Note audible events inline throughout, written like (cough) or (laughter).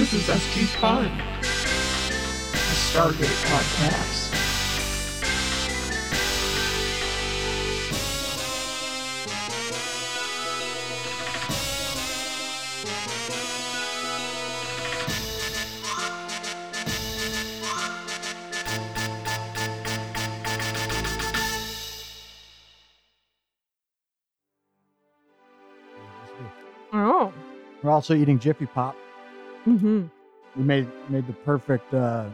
This is SG Pod, a Stargate podcast. Oh. We're also eating Jiffy Pop. Mm-hmm. We made made the perfect uh,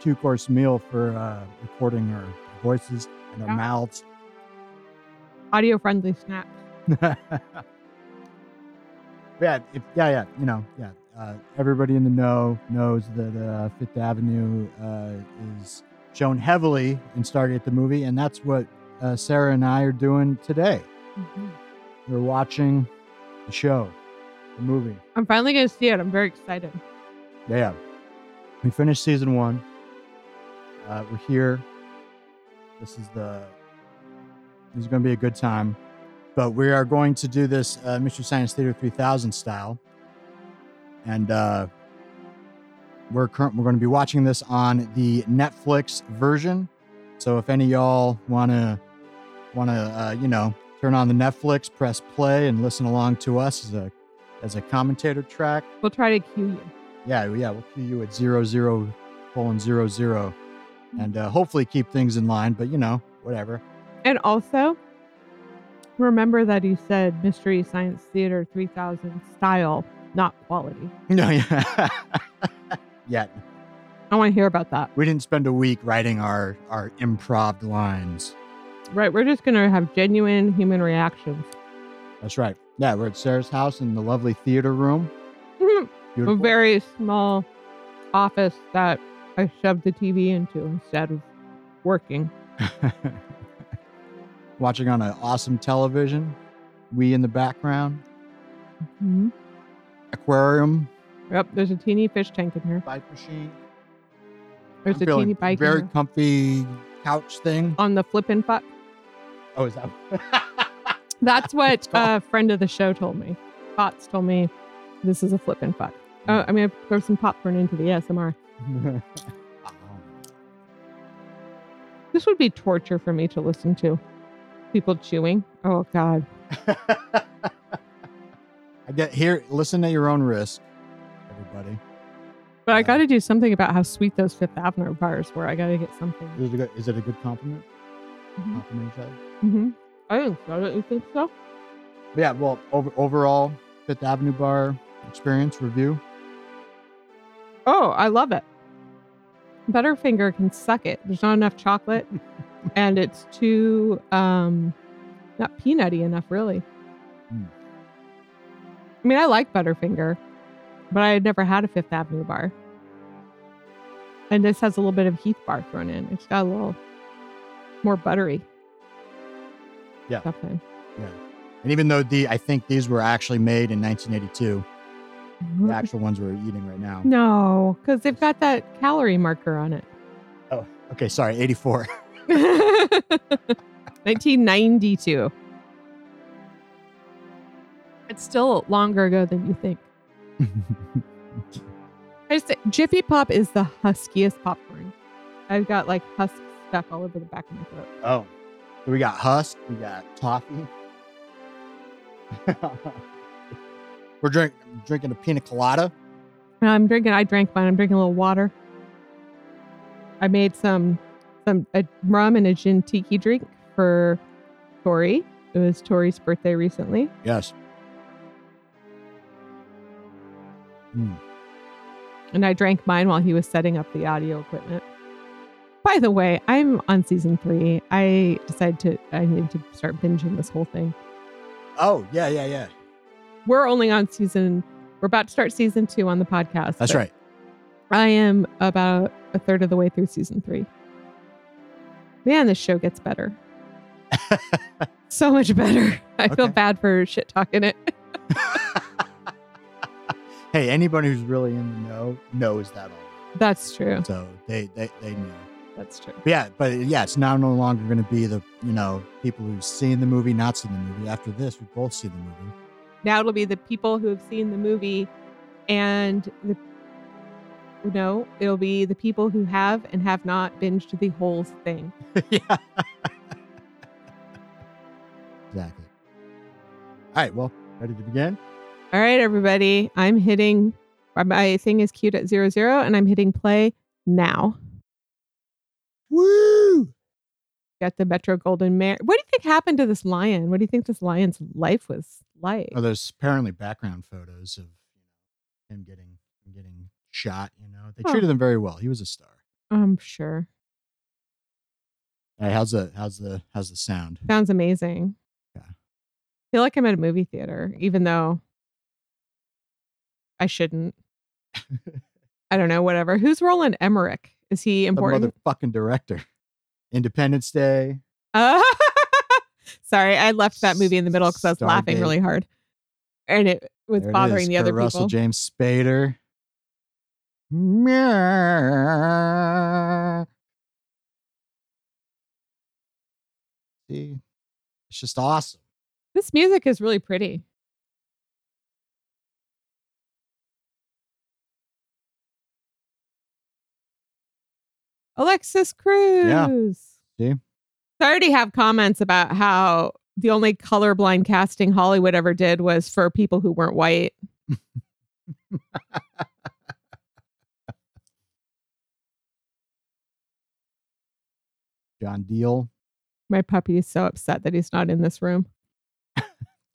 two course meal for uh, recording our voices and our Yeah. mouths. Audio friendly snacks. (laughs) yeah, if, yeah, yeah. You know, yeah. Uh, everybody in the know knows that uh, Fifth Avenue uh, is shown heavily in Stargate the movie, and that's what uh, Sarah and I are doing today. Mm-hmm. We're watching the show, the movie. I'm finally going to see it. I'm very excited. Yeah. We finished season one. Uh, we're here. This is the. This is going to be a good time, but we are going to do this uh, Mystery Science Theater 3000 style, and uh, we're current. We're going to be watching this on the Netflix version. So if any of y'all want to, want to, uh, you know, turn on the Netflix, press play, and listen along to us as a, as a commentator track We'll try to cue you. yeah, yeah, we'll cue you at zero zero colon zero zero, and uh, hopefully keep things in line. But you know, whatever. And also, remember that you said Mystery Science Theater 3000 style, not quality. (laughs) No, yeah, (laughs) yeah. I want to hear about that. We didn't spend a week writing our our improv lines. Right. We're just going to have genuine human reactions. That's right. Yeah, we're at Sarah's house in the lovely theater room. a very small office that I shoved the TV into instead of working. (laughs) Watching on an awesome television. We in the background. Mhm. Aquarium. Yep. There's a teeny fish tank in here. Bike machine. There's I'm a teeny bike Very comfy couch thing. on the flippin' fuck. Oh, is that? (laughs) That's what (laughs) a friend of the show told me. Bots told me this is a flippin' fuck. Oh, I'm gonna throw some popcorn into the ASMR. (laughs) This would be torture for me to listen to. People chewing. Oh God. (laughs) I get here. Listen at your own risk, everybody. But I got to do something about how sweet those Fifth Avenue bars were. I got to get something. Is it a good, is it a good compliment? Mhm. Compliment each other. Mm-hmm. I think so. Don't you think so? But yeah. Well, over, overall, Fifth Avenue Bar experience review. Oh, I love it. Butterfinger can suck it. There's not enough chocolate, (laughs) and it's too um, not peanutty enough, really. Mm. I mean, I like Butterfinger, but I had never had a Fifth Avenue bar. And this has a little bit of Heath bar thrown in. It's got a little more buttery. Yeah. Stuff in. And even though the I think these were actually made in 1982, the (laughs) actual ones we're eating right now. No, because they've got that calorie marker on it. Oh, okay, sorry, 84. (laughs) (laughs) 1992. It's still longer ago than you think. I just Jiffy Pop is the huskiest popcorn. I've got like husk stuff all over the back of my throat. oh, so we got husk, we got toffee. (laughs) we're drink, drinking a pina colada. And I'm drinking. I drank mine. I'm drinking a little water. I made some some a rum and a gin tiki drink for Tori. It was Tori's birthday recently. Yes. Mm. and I drank mine while he was setting up the audio equipment. By the way, I'm on season three. I decided to I need to start binging this whole thing. Oh, yeah, yeah, yeah. We're only on season. We're about to start season two on the podcast. That's right. I am about a third of the way through season three. Man, this show gets better. (laughs) so much better. (laughs) I feel bad for shit talking it. (laughs) hey, anybody who's really in the know knows that already. That's true. So they they they know. That's true. But yeah, but yeah, it's now no longer going to be the you know people who've seen the movie, not seen the movie. After this, we both see the movie. Now it'll be the people who have seen the movie and the no, it'll be the people who have and have not binged the whole thing. (laughs) yeah. exactly. All right. Well, ready to begin? All right, everybody. I'm hitting my thing is queued at zero zero, and I'm hitting play now. Woo! Got the Metro Goldwyn Mayer. What do you think happened to this lion? What do you think this lion's life was oh, like? Oh, there's apparently background photos of him getting him getting shot. You know, they Oh. treated him very well. He was a star. I'm sure. All right, how's the how's the how's the sound? Sounds amazing. Yeah. feel like I'm at a movie theater, even though I shouldn't. (laughs) I don't know, whatever. Who's Roland Emmerich? Is he important? The motherfucking director. Independence Day. Uh, (laughs) sorry, I left that movie in the middle because I was laughing really hard. And it was There bothering the other Kurt Russell, people. James Spader. See, it's just awesome. This music is really pretty. Alexis Cruz. See? I already have comments about how the only colorblind casting Hollywood ever did was for people who weren't white. (laughs) John Diehl. My puppy is so upset that he's not in this room. (laughs)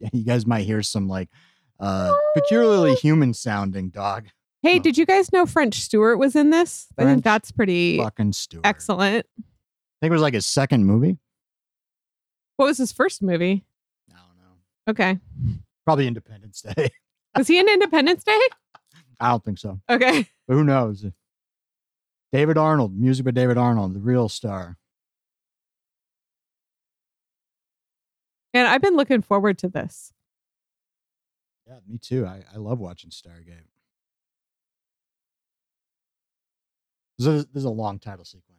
Yeah, you guys might hear some like uh (laughs) peculiarly human sounding dog. Hey, did you guys know French Stewart was in this? I French think that's pretty Fucking Stewart. excellent. I think it was like his second movie. What was his first movie? I don't know. Okay. Probably Independence Day. (laughs) Was he in Independence Day? I don't think so. Okay. But who knows? David Arnold, music by David Arnold, the real star. And I've been looking forward to this. Yeah, me too. I, I love watching Stargate. There's a, there's a long title sequence.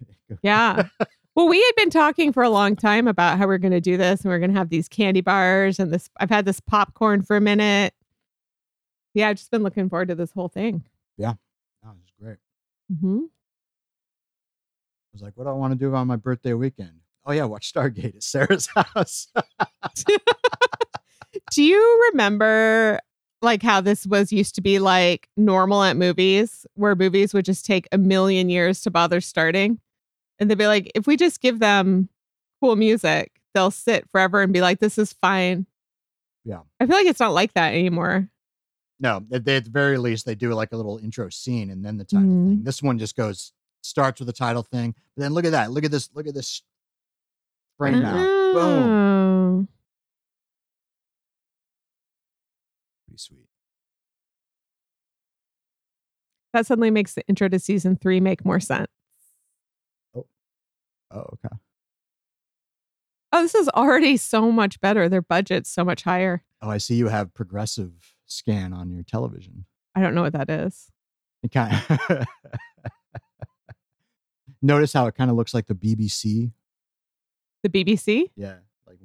(laughs) Yeah. well, we had been talking for a long time about how we're going to do this and we're going to have these candy bars and this. I've had this popcorn for a minute. Yeah, I've just been looking forward to this whole thing. Yeah. that was great. Mm-hmm. I was like, what do I want to do on my birthday weekend? Oh yeah, watch Stargate at Sarah's (laughs) house. (laughs) Do you remember like how this was used to be like normal at movies where movies would just take a million years to bother starting? And they'd be like, if we just give them cool music, they'll sit forever and be like, this is fine. Yeah. I feel like it's not like that anymore. no, at the, at the very least, they do like a little intro scene and then the title Mhm. thing. This one just goes starts with the title thing. But then look at that. Look at this. Look at this frame now, Boom. Oh. Pretty sweet. That suddenly makes the intro to season three make more sense. Oh, oh okay. Oh, this is already so much better. Their budget's so much higher. Oh, I see you have progressive scan on your television. I don't know what that is. It kind of (laughs) notice how it kind of looks like the BBC. The BBC? Yeah, like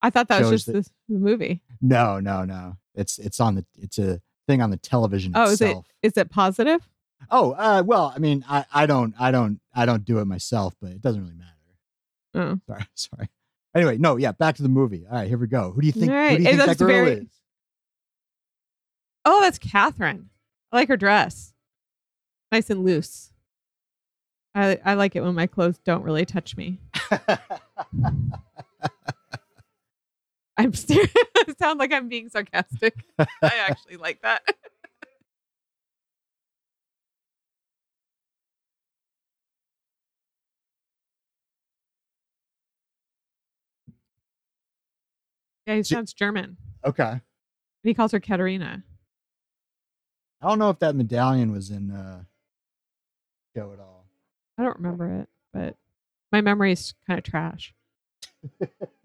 I thought that was just that- this movie. no, no, no. It's it's on the it's a thing on the television Oh, is it itself. is it positive? Oh, uh, well, I mean, I I don't I don't I don't do it myself, but it doesn't really matter. Oh. (laughs) Sorry, sorry. Anyway, no, yeah, back to the movie. All right, here we go. Who do you think? All Who do you think that girl very- is? Oh, that's Catherine. I like her dress. Nice and loose. I I like it when my clothes don't really touch me. (laughs) I'm serious. (laughs) Sound like I'm being sarcastic. I actually like that. yeah, he sounds German. okay. He calls her Katerina. I don't know if that medallion was in uh show at all. I don't remember it, but my memory is kind of trash. (laughs)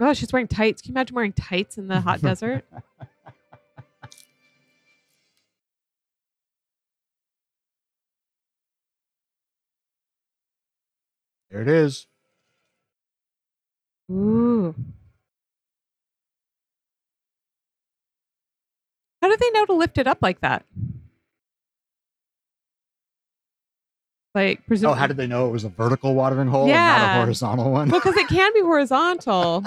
Oh, she's wearing tights. Can you imagine wearing tights in the hot (laughs) desert? There it is. Ooh. How do they know to lift it up like that? Like, Oh, how did they know it was a vertical watering hole and not a horizontal one? Well, because it can be horizontal,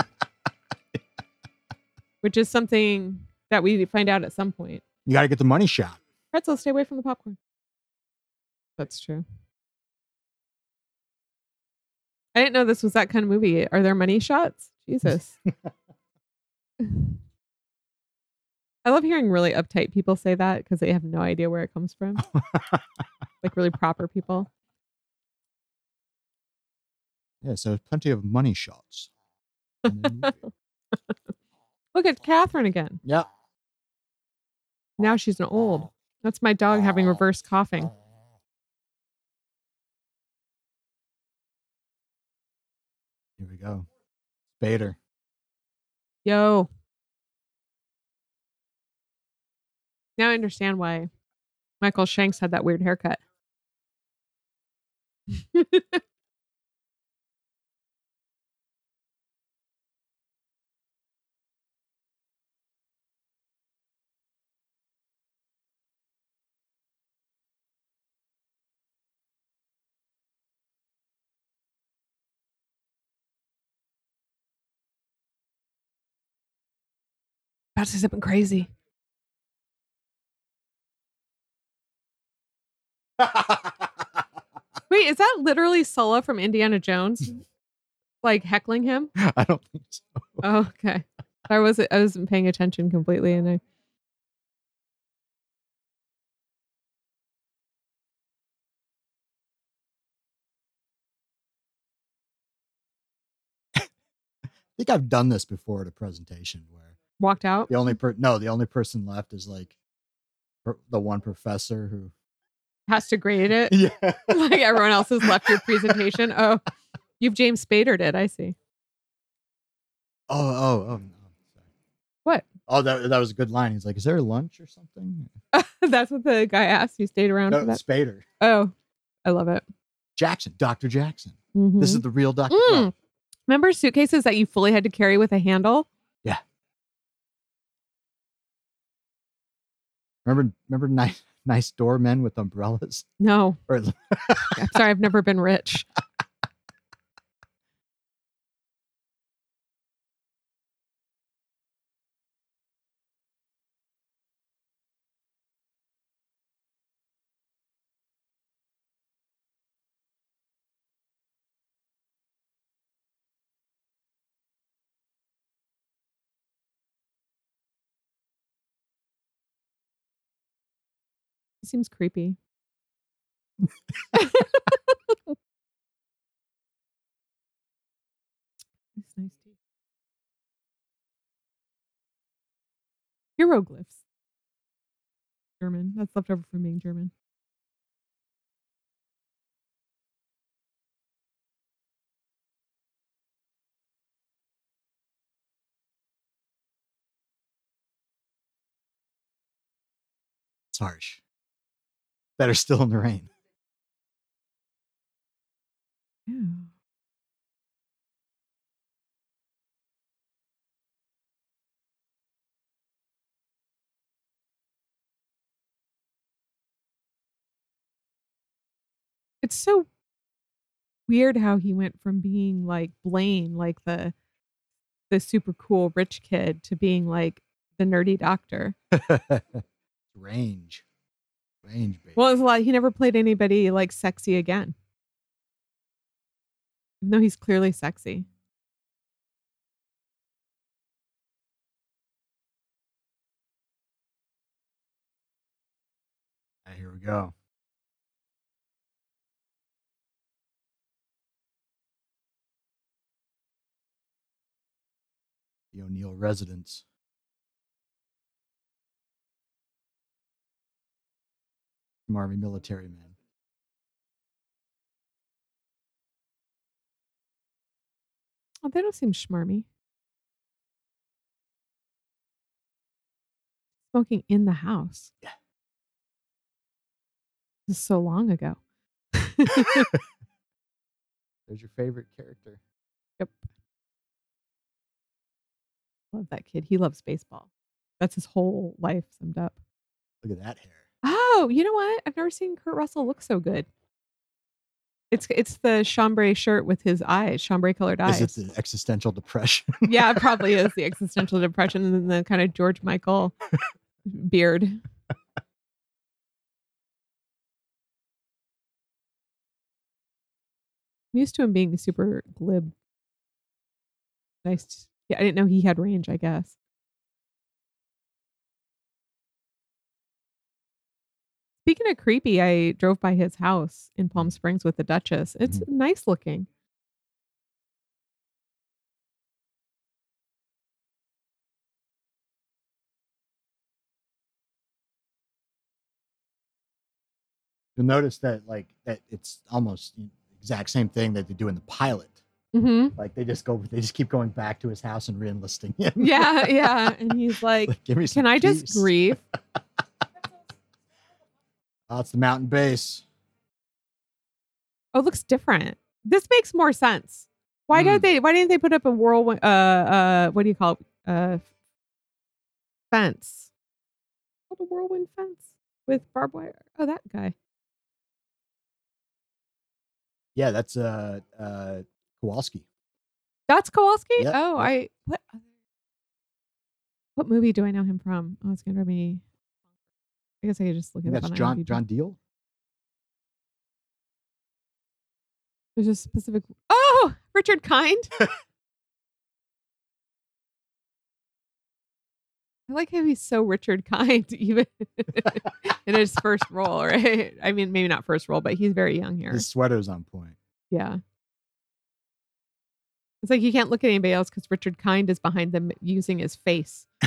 (laughs) which is something that we find out at some point. You got to get the money shot. Pretzel, stay away from the popcorn. That's true. I didn't know this was that kind of movie. Are there money shots? Jesus. (laughs) I love hearing really uptight people say that because they have no idea where it comes from. (laughs) like really proper people. Yeah, so plenty of money shots. in the movie. Look at Catherine again. yeah. Now she's an old. That's my dog having reverse coughing. Here we go. Spader. Yo. Now I understand why Michael Shanks had that weird haircut. (laughs) About to say something crazy. (laughs) Wait, is that literally Sallah from Indiana Jones? Mm-hmm. like heckling him? (laughs) I don't think so. Oh, okay. I wasn't I wasn't paying attention completely and I I think I've done this before at a presentation where walked out. the only per no, the only person left is like per- the one professor who Has to grade it. Yeah. (laughs) like everyone else has left your presentation. (laughs) Oh, you've James Spadered it. I see. Oh, oh, oh no. Sorry. What? Oh, that that was a good line. He's like, "Is there lunch or something?" (laughs) That's what the guy asked. You stayed around No, for that. Spader. Oh, I love it. Jackson, Dr. Jackson. This Mhm. is the real Dr. Mm. Remember suitcases that you fully had to carry with a handle? Yeah. Remember remember nice nice doormen with umbrellas? No, Or (laughs) I'm sorry, I've never been rich. (laughs) Seems creepy. (laughs) It's nice tea. Hieroglyphs. German. That's left over from being German. it's harsh. Better still in the rain. Yeah. It's so weird how he went from being like Blaine, like the the super cool rich kid, to being like the nerdy doctor. (laughs) Range. Range, baby. Well, it's a lot. He never played anybody like sexy again. Even though he's clearly sexy. Ah, here we go. The O'Neill residence. Army military men. Oh, they don't seem schmarmy. Smoking in the house. Yeah. This is so long ago. (laughs) There's your favorite character. Yep. Love that kid. He loves baseball. That's his whole life summed up. Look at that hair. Oh, you know what? I've never seen Kurt Russell look so good. It's it's the chambray shirt with his eyes, chambray colored eyes. Is it the existential depression? yeah, it probably is the (laughs) existential depression and the kind of George Michael beard. I'm used to him being super glib. Nice. Yeah, I didn't know he had range, I guess. Speaking of creepy, I drove by his house in Palm Springs with the Duchess. It's nice looking. You'll notice that like that it's almost the exact same thing that they do in the pilot. hmm Like they just go, they just keep going back to his house and re-enlisting him. Yeah, (laughs) yeah. And he's like, Like, give me Can I just peace." grieve? (laughs) Oh, it's the mountain base. Oh, it looks different. This makes more sense. Why Hmm. don't they? Why didn't they put up a whirlwind? Uh, uh, what do you call it? Uh, fence. Called a whirlwind fence with barbed wire. Oh, that guy. Yeah, that's uh uh Kawalsky. That's Kawalsky. Yep, oh. I what? What movie do I know him from? Oh, it's gonna be. I guess I could just look I it think up that's on John IMDb. John Diehl. There's a specific. Oh, Richard Kind. (laughs) I like how he's so Richard Kind, (laughs) even in his first role, right? I mean, maybe not first role, but he's very young here. His sweater's on point. Yeah. It's like you can't look at anybody else because Richard Kind is behind them using his face. (laughs)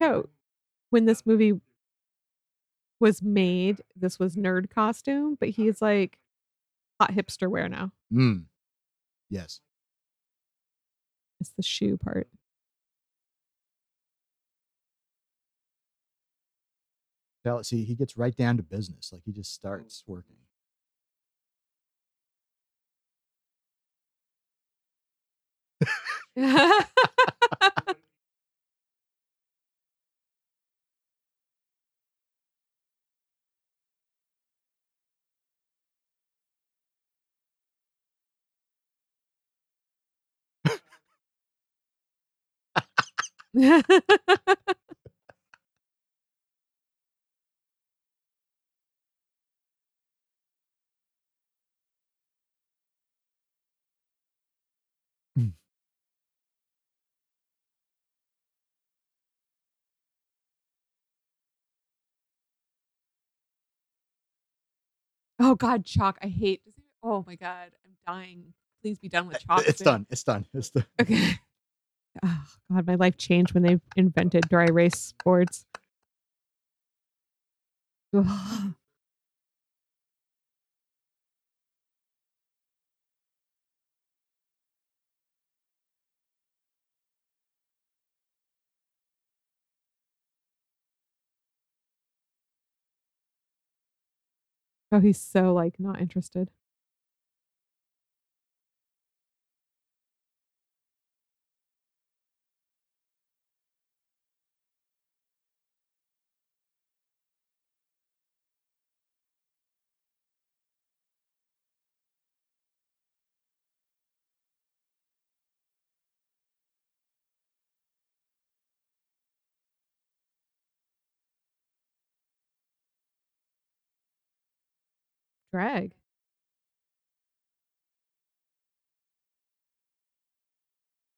So, when this movie was made, this was nerd costume, but he's like hot hipster wear now. Mm. Yes. It's the shoe part. Tell see, he gets right down to business. Like he just starts working. (laughs) (laughs) (laughs) Hmm. oh God, chalk! I hate. Oh my God, I'm dying. Please be done with eh, chalk. It's soon. done. It's done. It's done. Okay. Oh God, my life changed when they invented dry erase boards. Oh, he's so like not interested.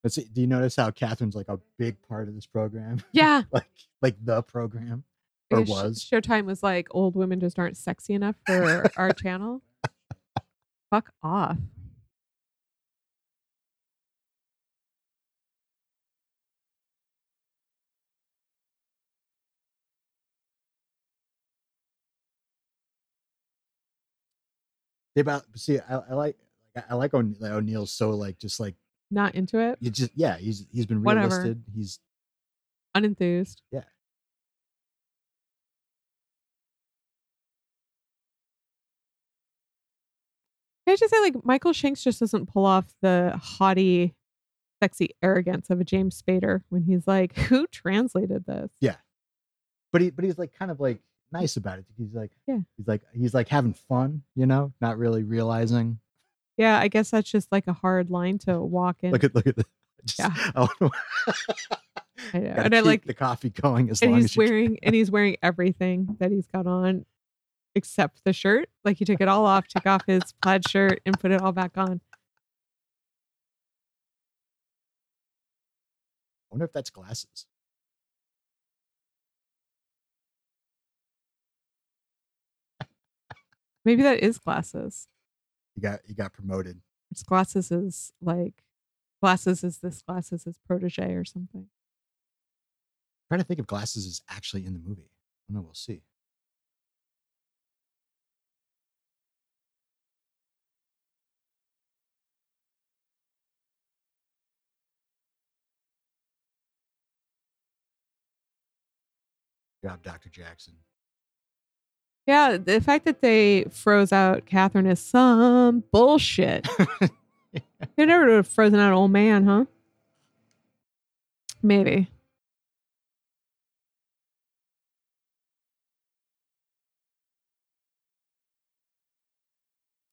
See, do you notice how Catherine's like a big part of this program? (laughs) Yeah. like like the program. Or Because was. Showtime was like old women just aren't sexy enough for our channel. (laughs) Fuck off. They about see, I, I like I like O'Ne- like, O'Neill's so like just like not into it, You just yeah, he's he's been Whatever. relisted. He's unenthused. Yeah. Can I just say, like, Michael Shanks just doesn't pull off the haughty, sexy arrogance of a James Spader when he's like, (laughs) "Who translated this?" Yeah, but he but he's like kind of like nice about it. He's like Yeah. he's like he's like having fun, you know, not really realizing. Yeah, I guess that's just like a hard line to walk in. Look at look at the (laughs) just, Yeah. I (laughs) I know. Gotta And I like, the coffee going as and long he's as you can. wearing, and he's wearing everything that he's got on, except the shirt. Like he took it all off, took off his plaid shirt, and put it all back on. I wonder if that's glasses. Maybe that is glasses. You got you got promoted. It's glasses is like glasses is this glasses is protege or something. trying to think if glasses is actually in the movie. I don't know. We'll see. Good job, Dr. Jackson. Yeah, the fact that they froze out Catherine is some bullshit. (laughs) they never would have frozen out old man, huh? Maybe.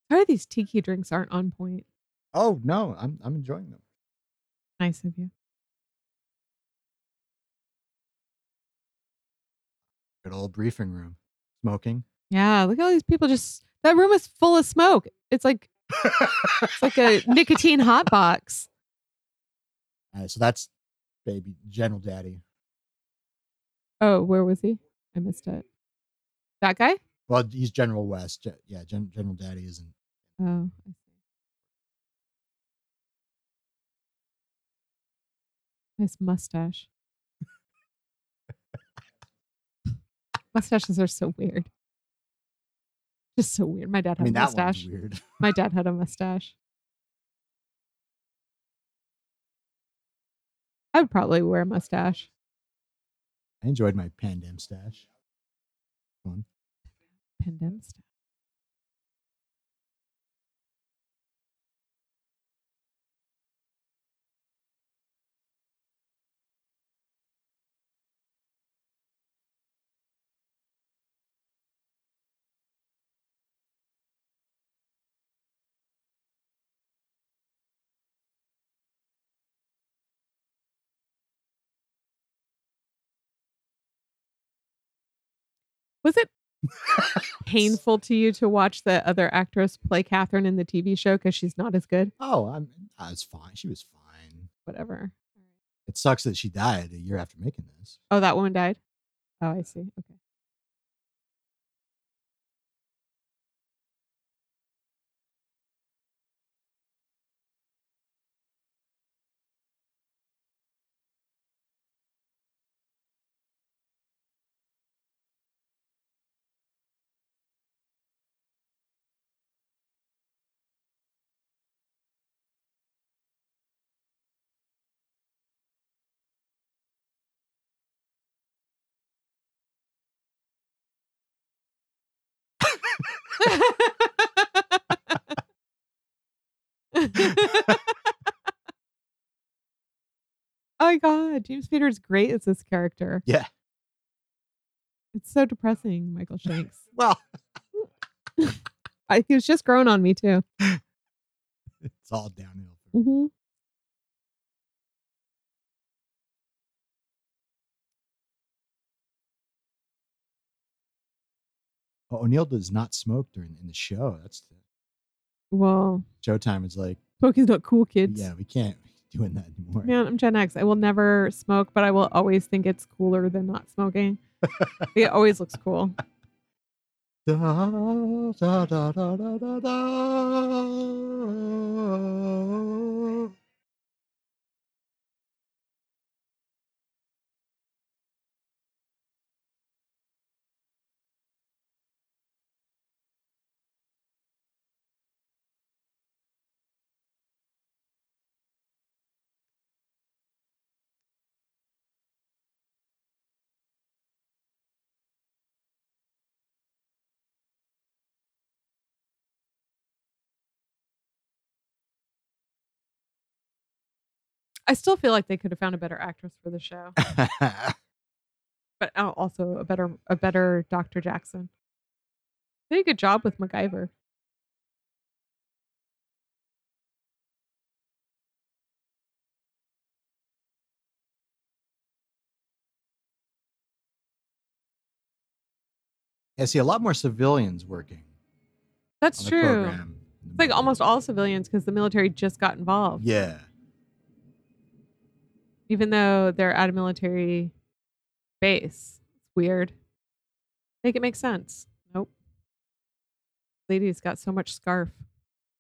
Sorry, these tiki drinks aren't on point. oh no, I'm I'm enjoying them. Nice of you. Good old briefing room. Smoking. Yeah, look at all these people just that room is full of smoke. It's like it's like a (laughs) nicotine hot box. Uh, so that's baby General Daddy. Oh, where was he? I missed it. That guy? Well, he's General West. Ge- yeah, Gen- General Daddy isn't. Oh, I see. Nice mustache. Mustaches are so weird. Just so weird. My dad I had mean, a mustache. weird. My (laughs) dad had a mustache. I would probably wear a mustache. I enjoyed my Pandem stash. Fun. Pandem stuff. Was it (laughs) painful to you to watch the other actress play Catherine in the TV show because she's not as good? Oh, I'm. I was fine. She was fine. Whatever. It sucks that she died a year after making this. Oh, that woman died? Oh, I see. Okay. Oh my god, James Spader is great as this character. Yeah. It's so depressing, Michael Shanks. (laughs) Well, (laughs) I, he was just growing on me too. (laughs) it's all downhill. from- O'Neill does not smoke during in the show. That's the Well, Showtime is like, smoking's not cool, kids. yeah, we can't be doing that anymore. Man, I'm Gen X. I will never smoke, but I will always think it's cooler than not smoking. (laughs) it always looks cool. Da, da, da, I still feel like they could have found a better actress for the show, (laughs) but uh, also a better a better Dr. Jackson. They did a good job with MacGyver. I see a lot more civilians working. That's true. program It's like almost all civilians because the military just got involved. Yeah. Even though they're at a military base. It's weird. Make it make sense. Nope. Lady's got so much scarf.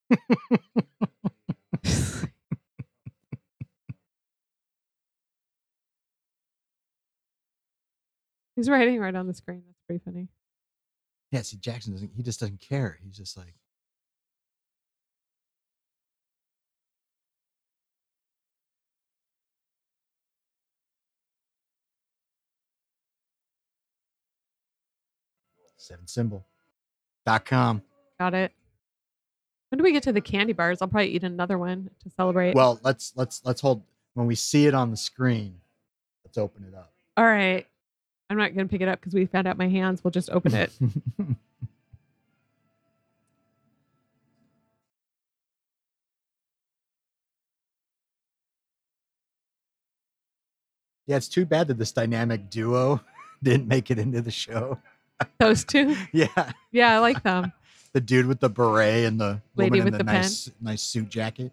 (laughs) He's writing right on the screen. That's pretty funny. Yeah, see, Jackson doesn't. He just doesn't care. He's just like, seven symbol. Dot com. Got it. When do we get to the candy bars? I'll probably eat another one to celebrate. Well, let's let's let's hold when we see it on the screen. Let's open it up. all right. I'm not going to pick it up because we found out my hands. We'll just open it. (laughs) yeah, it's too bad that this dynamic duo (laughs) didn't make it into the show. Those two. (laughs) Yeah, Yeah, I like them. the dude with the beret and the Lady woman in with the, the pen. nice nice suit jacket.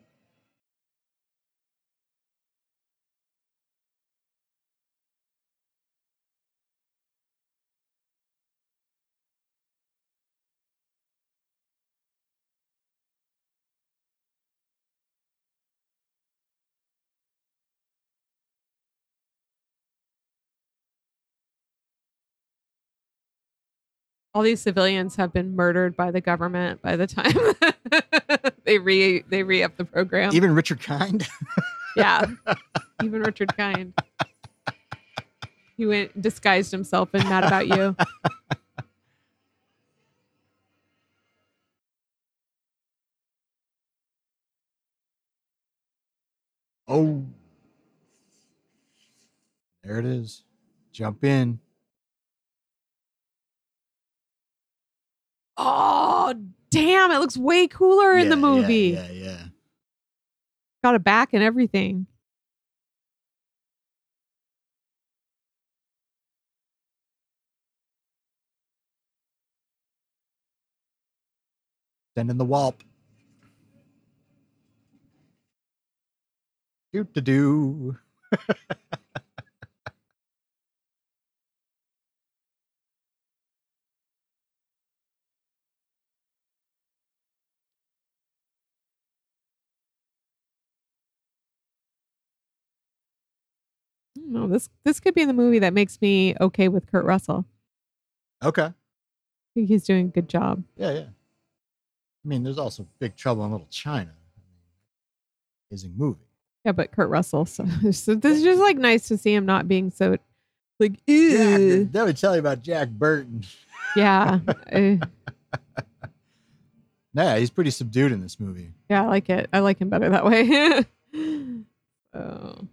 All these civilians have been murdered by the government by the time (laughs) they re they re up the program. Even Richard Kind. (laughs) yeah, even Richard Kind. He went disguised himself and Mad About You. Oh, there it is. Jump in. Oh damn! It looks way cooler in the movie. Yeah, yeah, yeah. Got a back and everything. Send in the wallp. Do to do. I. This this could be the movie that makes me okay with Kurt Russell. Okay. I think he's doing a good job. Yeah, yeah. I mean, there's also Big Trouble in Little China. Amazing movie. Yeah, but Kurt Russell. So, (laughs) so this is just like nice to see him not being so like Yeah, ew. let me tell you about Jack Burton. (laughs) Yeah. (laughs) uh, Yeah, he's pretty subdued in this movie. yeah, I like it. I like him better that way. oh.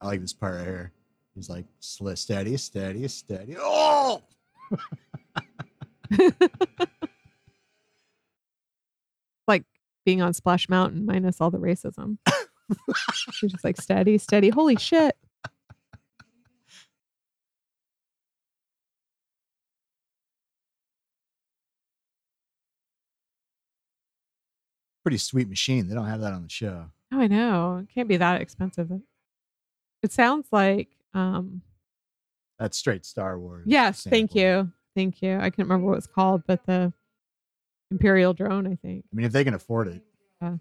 I like this part right here. He's like, "Sli- steady, steady, steady. Oh! (laughs) like being on Splash Mountain minus all the racism. (laughs) You're just like steady, steady. Holy shit. Pretty sweet machine. They don't have that on the show. Oh, I know. It can't be that expensive. It sounds like um That's straight Star Wars. yes, thank you. Thank you. I can't remember what it's called, but the Imperial drone, I think. I mean, if they can afford it. Yeah.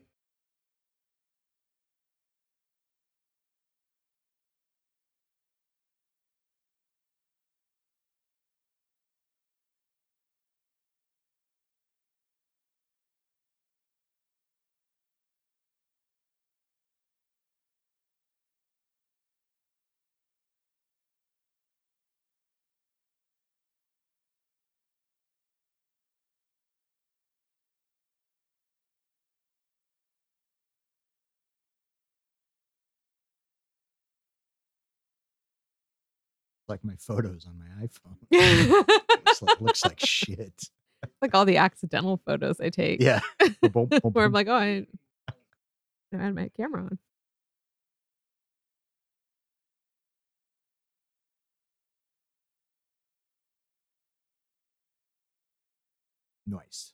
Like my photos on my iPhone. (laughs) looks, like, looks like shit. like all the accidental photos I take. Yeah. (laughs) Where I'm like, oh, I, I had my camera on. Nice.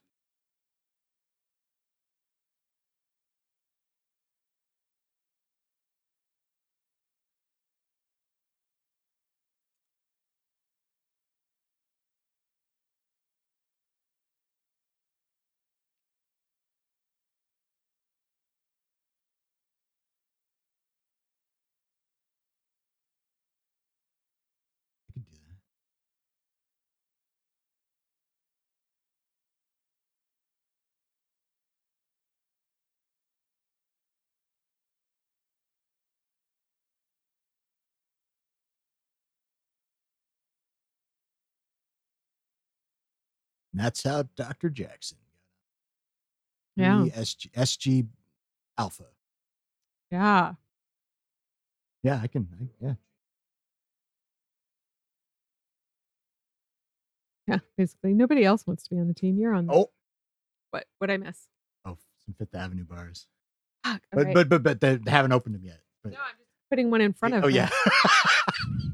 And that's how Dr. Jackson Yeah. SG, SG Alpha. Yeah. Yeah, I can. I, yeah. Yeah. Basically, nobody else wants to be on the team. You're on. the- Oh, What? What I miss? oh, some Fifth Avenue bars. Fuck. But okay. but but but they, haven't opened them yet. But no, I'm just putting one in front of. oh him. yeah. (laughs)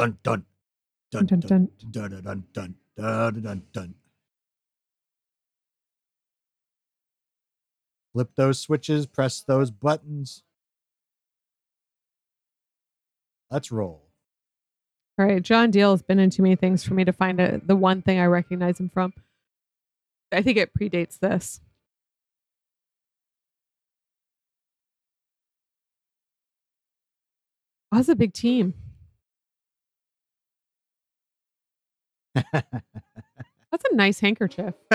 dun dun dun Dun, dun dun. dun dun dun dun dun dun dun. Flip those switches, press those buttons. Let's roll. All right, John Diehl has been in too many things for me to find a, the one thing I recognize him from. I think it predates this. Oh, that's a big team. That's a nice handkerchief. (laughs)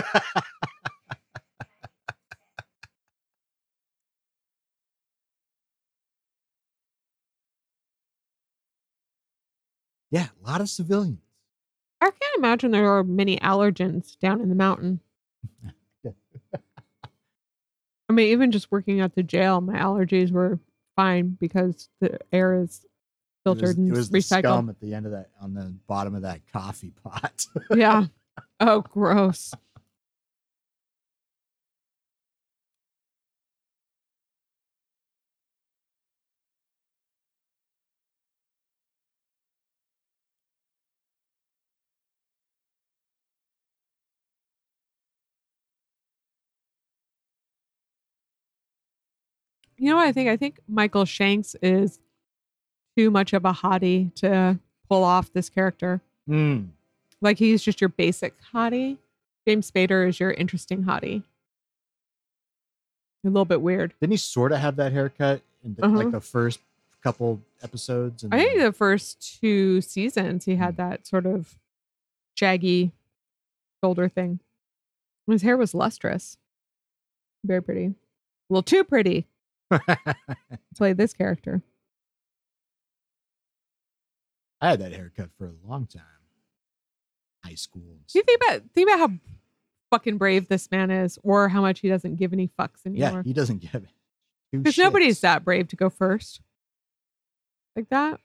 yeah, a lot of civilians. I can't imagine there are many allergens down in the mountain. (laughs) I mean, even just working at the jail, my allergies were fine because the air is It was, filtered it and was the recycled. scum at the end of that, on the bottom of that coffee pot. (laughs) yeah. Oh, gross. You know what I think? I think Michael Shanks is too much of a hottie to pull off this character. Mm. Like he's just your basic hottie. James Spader is your interesting hottie. A little bit weird. Didn't he sort of have that haircut in the, Uh-huh. like the first couple episodes? And I think the first two seasons he had that sort of shaggy shoulder thing. His hair was lustrous. Very pretty. A little too pretty (laughs) to play this character. I had that haircut for a long time. High school. Do you think about think about how fucking brave this man is, or how much he doesn't give any fucks anymore? Yeah, he doesn't give it. Because nobody's that brave to go first. Like that.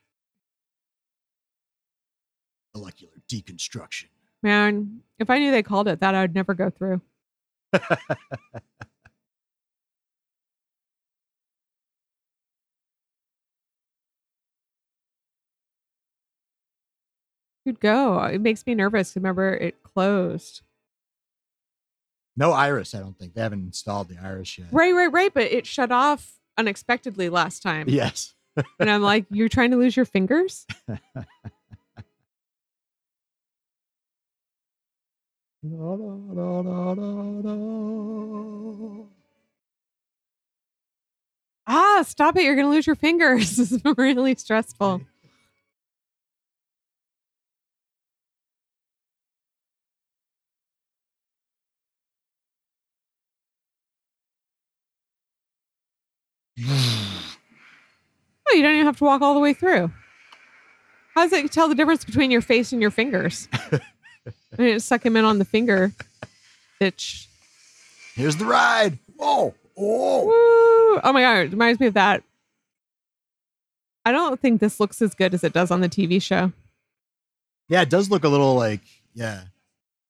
molecular deconstruction. Man, if I knew they called it that, I would never go through. (laughs) Go. It makes me nervous. Remember, it closed. no iris, I don't think. They haven't installed the iris yet. Right, right, right. But it shut off unexpectedly last time. Yes. And I'm like, you're trying to lose your fingers? Da, da, da. Ah, stop it. You're going to lose your fingers. (laughs) This is really stressful. You don't even have to walk all the way through. How does it tell the difference between your face and your fingers? (laughs) I just suck him in on the finger. Bitch. Here's the ride. Whoa. Oh. Woo. Oh my god, it reminds me of that. I don't think this looks as good as it does on the TV show. Yeah, it does look a little like, yeah,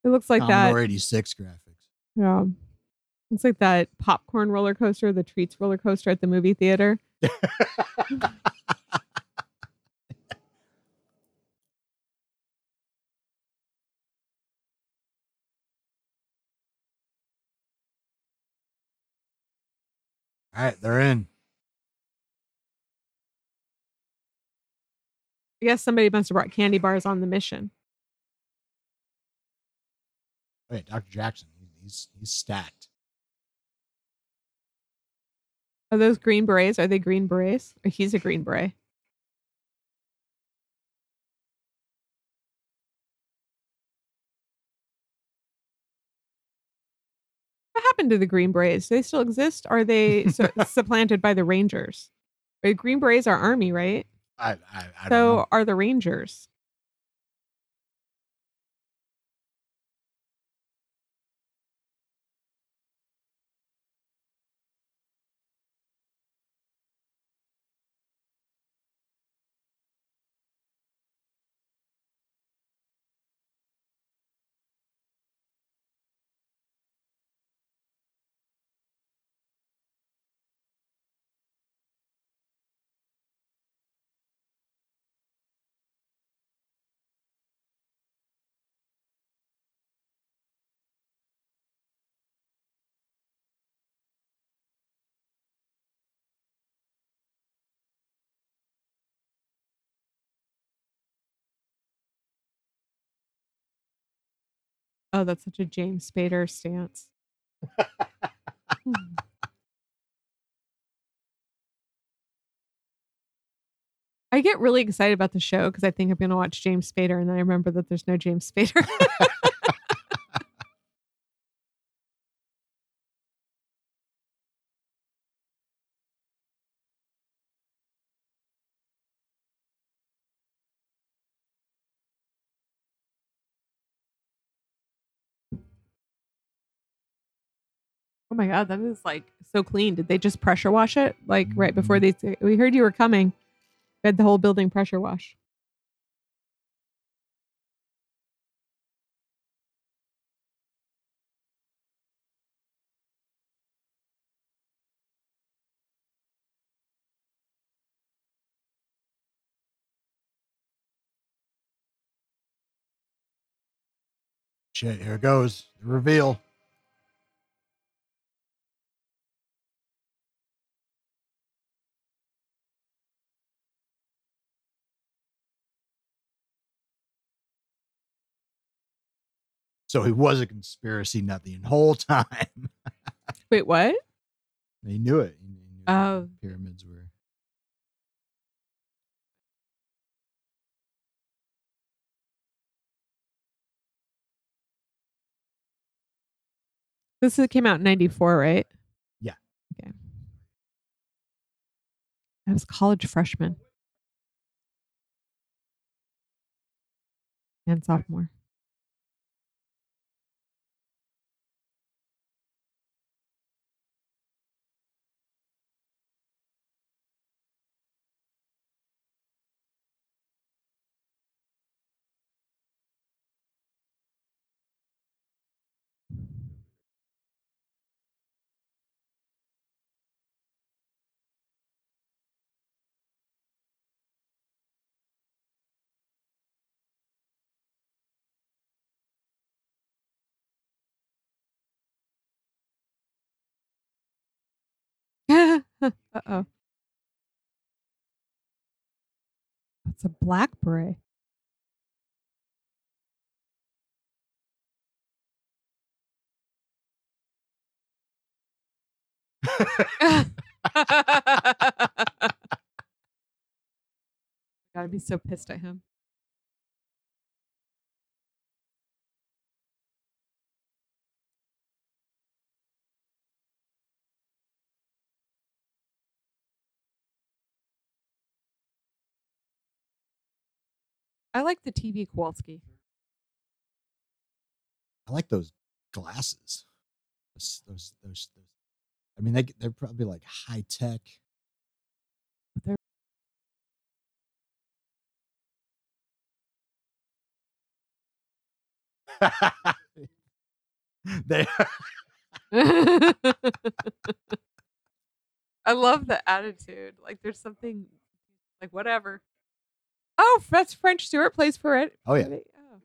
It looks like that. 86 graphics. Yeah. It's like that popcorn roller coaster, the treats roller coaster at the movie theater. (laughs) All right, they're in. I guess somebody must have brought candy bars on the mission. Wait, Dr. Jackson, he's he's stacked. Are those green berets? Are they green berets? Or he's a green beret. What happened to the green berets? Do they still exist? Are they (laughs) su- supplanted by the rangers? Right, green berets are army, right? I I, I don't so know. are the rangers. Oh, that's such a James Spader stance. Hmm. I get really excited about the show because I think I'm going to watch James Spader, and then I remember that there's no James Spader. (laughs) my god, that is like so clean. Did they just pressure wash it like right before mm. they? We heard you were coming. We had the whole building pressure wash. Shit, here it goes. The reveal. So he was a conspiracy nut the whole (laughs) time. Wait, what? he knew it. He knew Oh. pyramids were. This came out in '94, right? Yeah. Okay. I was a college freshman and sophomore. (laughs) uh oh. It's a blackberry. (laughs) (laughs) Gotta be so pissed at him. I like the TV Kawalsky. I like those glasses. Those, those, those, those. I mean, they they're probably like high tech. They're- (laughs) they (laughs) I love the attitude. Like there's something like whatever. Oh, that's French Stewart plays for it. Oh, yeah. Oh.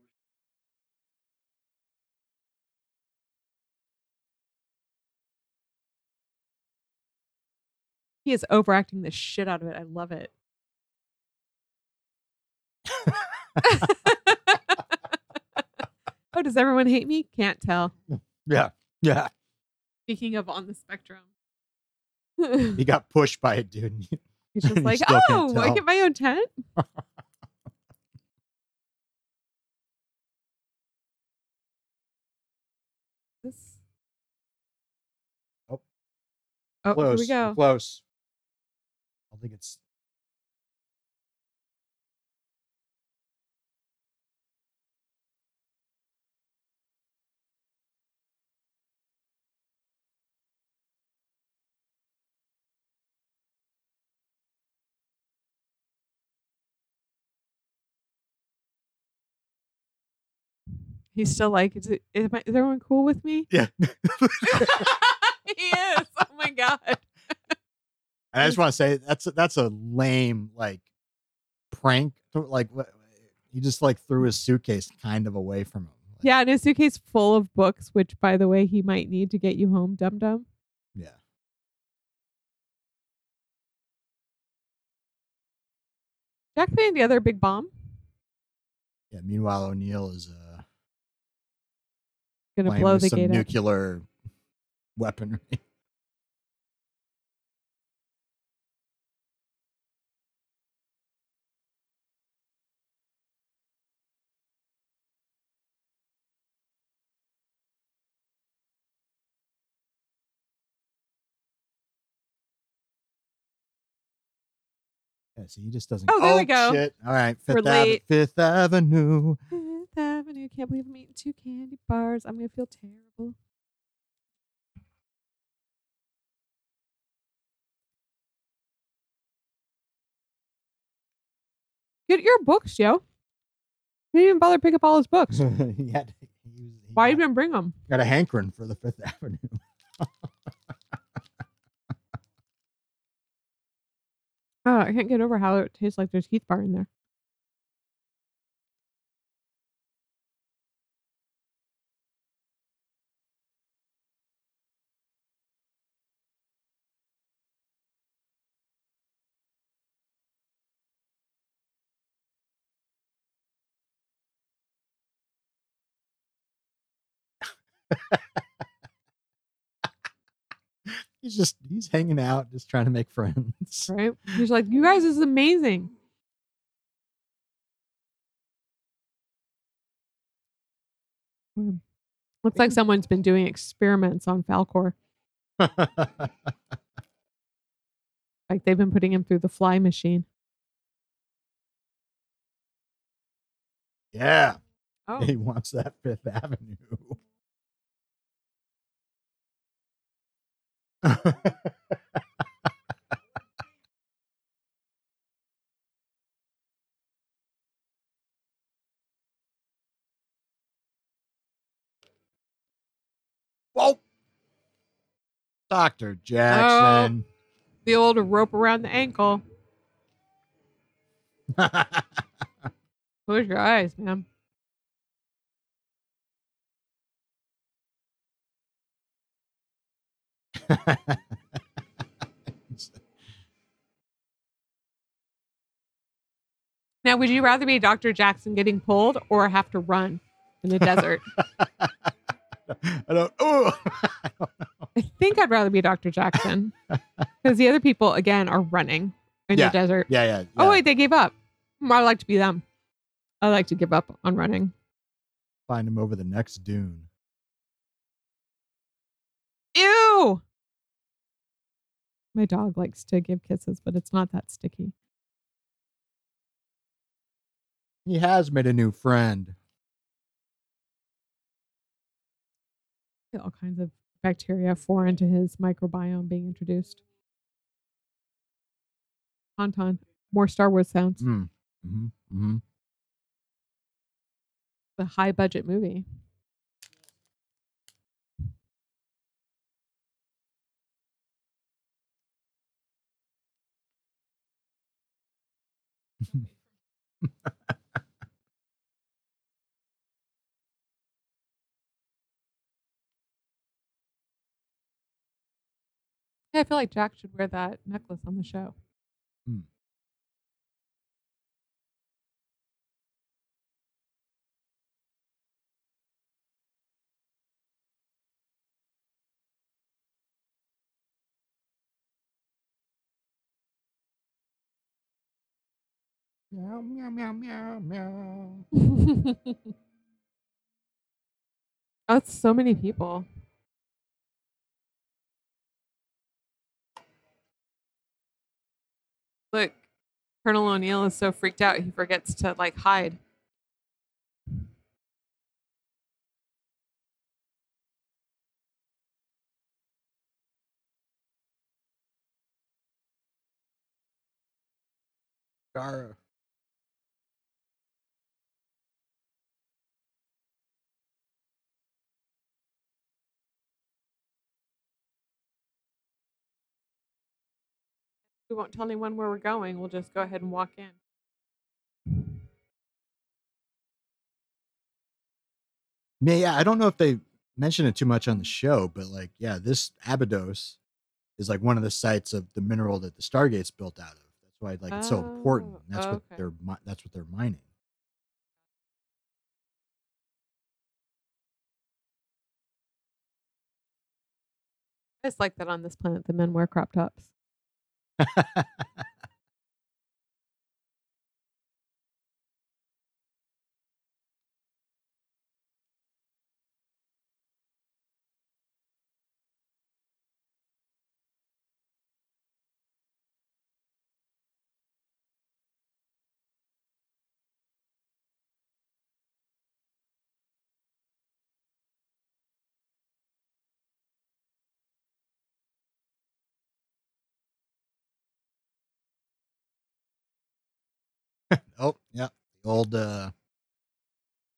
He is overacting the shit out of it. I love it. (laughs) oh, does everyone hate me? Can't tell. yeah yeah. Speaking of on the spectrum. He got pushed by a dude. He's just (laughs) like, oh, I get my own tent. (laughs) this. Oh. Oh, close. here we we're go. Close. I think it's. He's still like, is, it, is, my, is everyone cool with me? Yeah. (laughs) (laughs) (laughs) (laughs) he is. Oh my god. And I just want to say that's a, that's a lame like prank. Like he just like threw his suitcase kind of away from him. Like, Yeah, and his suitcase full of books, which, by the way, he might need to get you home, dum dum. Yeah. Jack playing the other big bomb. Yeah. Meanwhile, O'Neill is uh, Gonna blow the some gate up. Weaponry. (laughs) Yeah, see, he just doesn't. Oh, there we oh, go. Shit. All right, We're Fifth, Ave- late. Fifth Avenue. Fifth Avenue. Can't believe I'm eating two candy bars. I'm gonna feel terrible. Get your books, Joe. You didn't even bother to pick up all his books. (laughs) he had. He, he Why got, even bring them? got a hankering for the Fifth (laughs) Avenue. Oh, I can't get over how it tastes like there's Heath bar in there. (laughs) he's just he's hanging out, just trying to make friends. Right? He's like, you guys this is amazing. Hmm. Looks like someone's been doing experiments on Falkor. (laughs) Like they've been putting him through the fly machine. yeah, Oh, he wants that Fifth Avenue. Whoa, Doctor Jackson. Oh, the old rope around the ankle. (laughs) Close your eyes, man. Now, would you rather be Dr. Jackson getting pulled or have to run in the desert? (laughs) I don't. Oh, (laughs) I think I'd rather be Dr. Jackson because the other people, again, are running in Yeah. the desert. yeah, yeah. Oh, wait, they gave up. I'd like to be them. I like to give up on running. Find him over the next dune. Ew. My dog likes to give kisses, but it's not that sticky. He has made a new friend. All kinds of bacteria foreign to his microbiome being introduced. Tauntaun. More Star Wars sounds. Mm. hmm hmm The high budget movie. Yeah, I feel like Jack should wear that necklace on the show. Hmm. Meow meow meow meow meow. (laughs) it's so many people. Look, Colonel O'Neill is so freaked out he forgets to like hide. Gara. We won't tell anyone where we're going. We'll just go ahead and walk in. Yeah, yeah, I don't know if they mention it too much on the show, but like, yeah, this Abydos is like one of the sites of the mineral that the Stargate's built out of. That's why like it's so important. Oh, That's what they're that's what they're mining. I just like that on this planet the men wear crop tops. Oh, yeah, the old uh,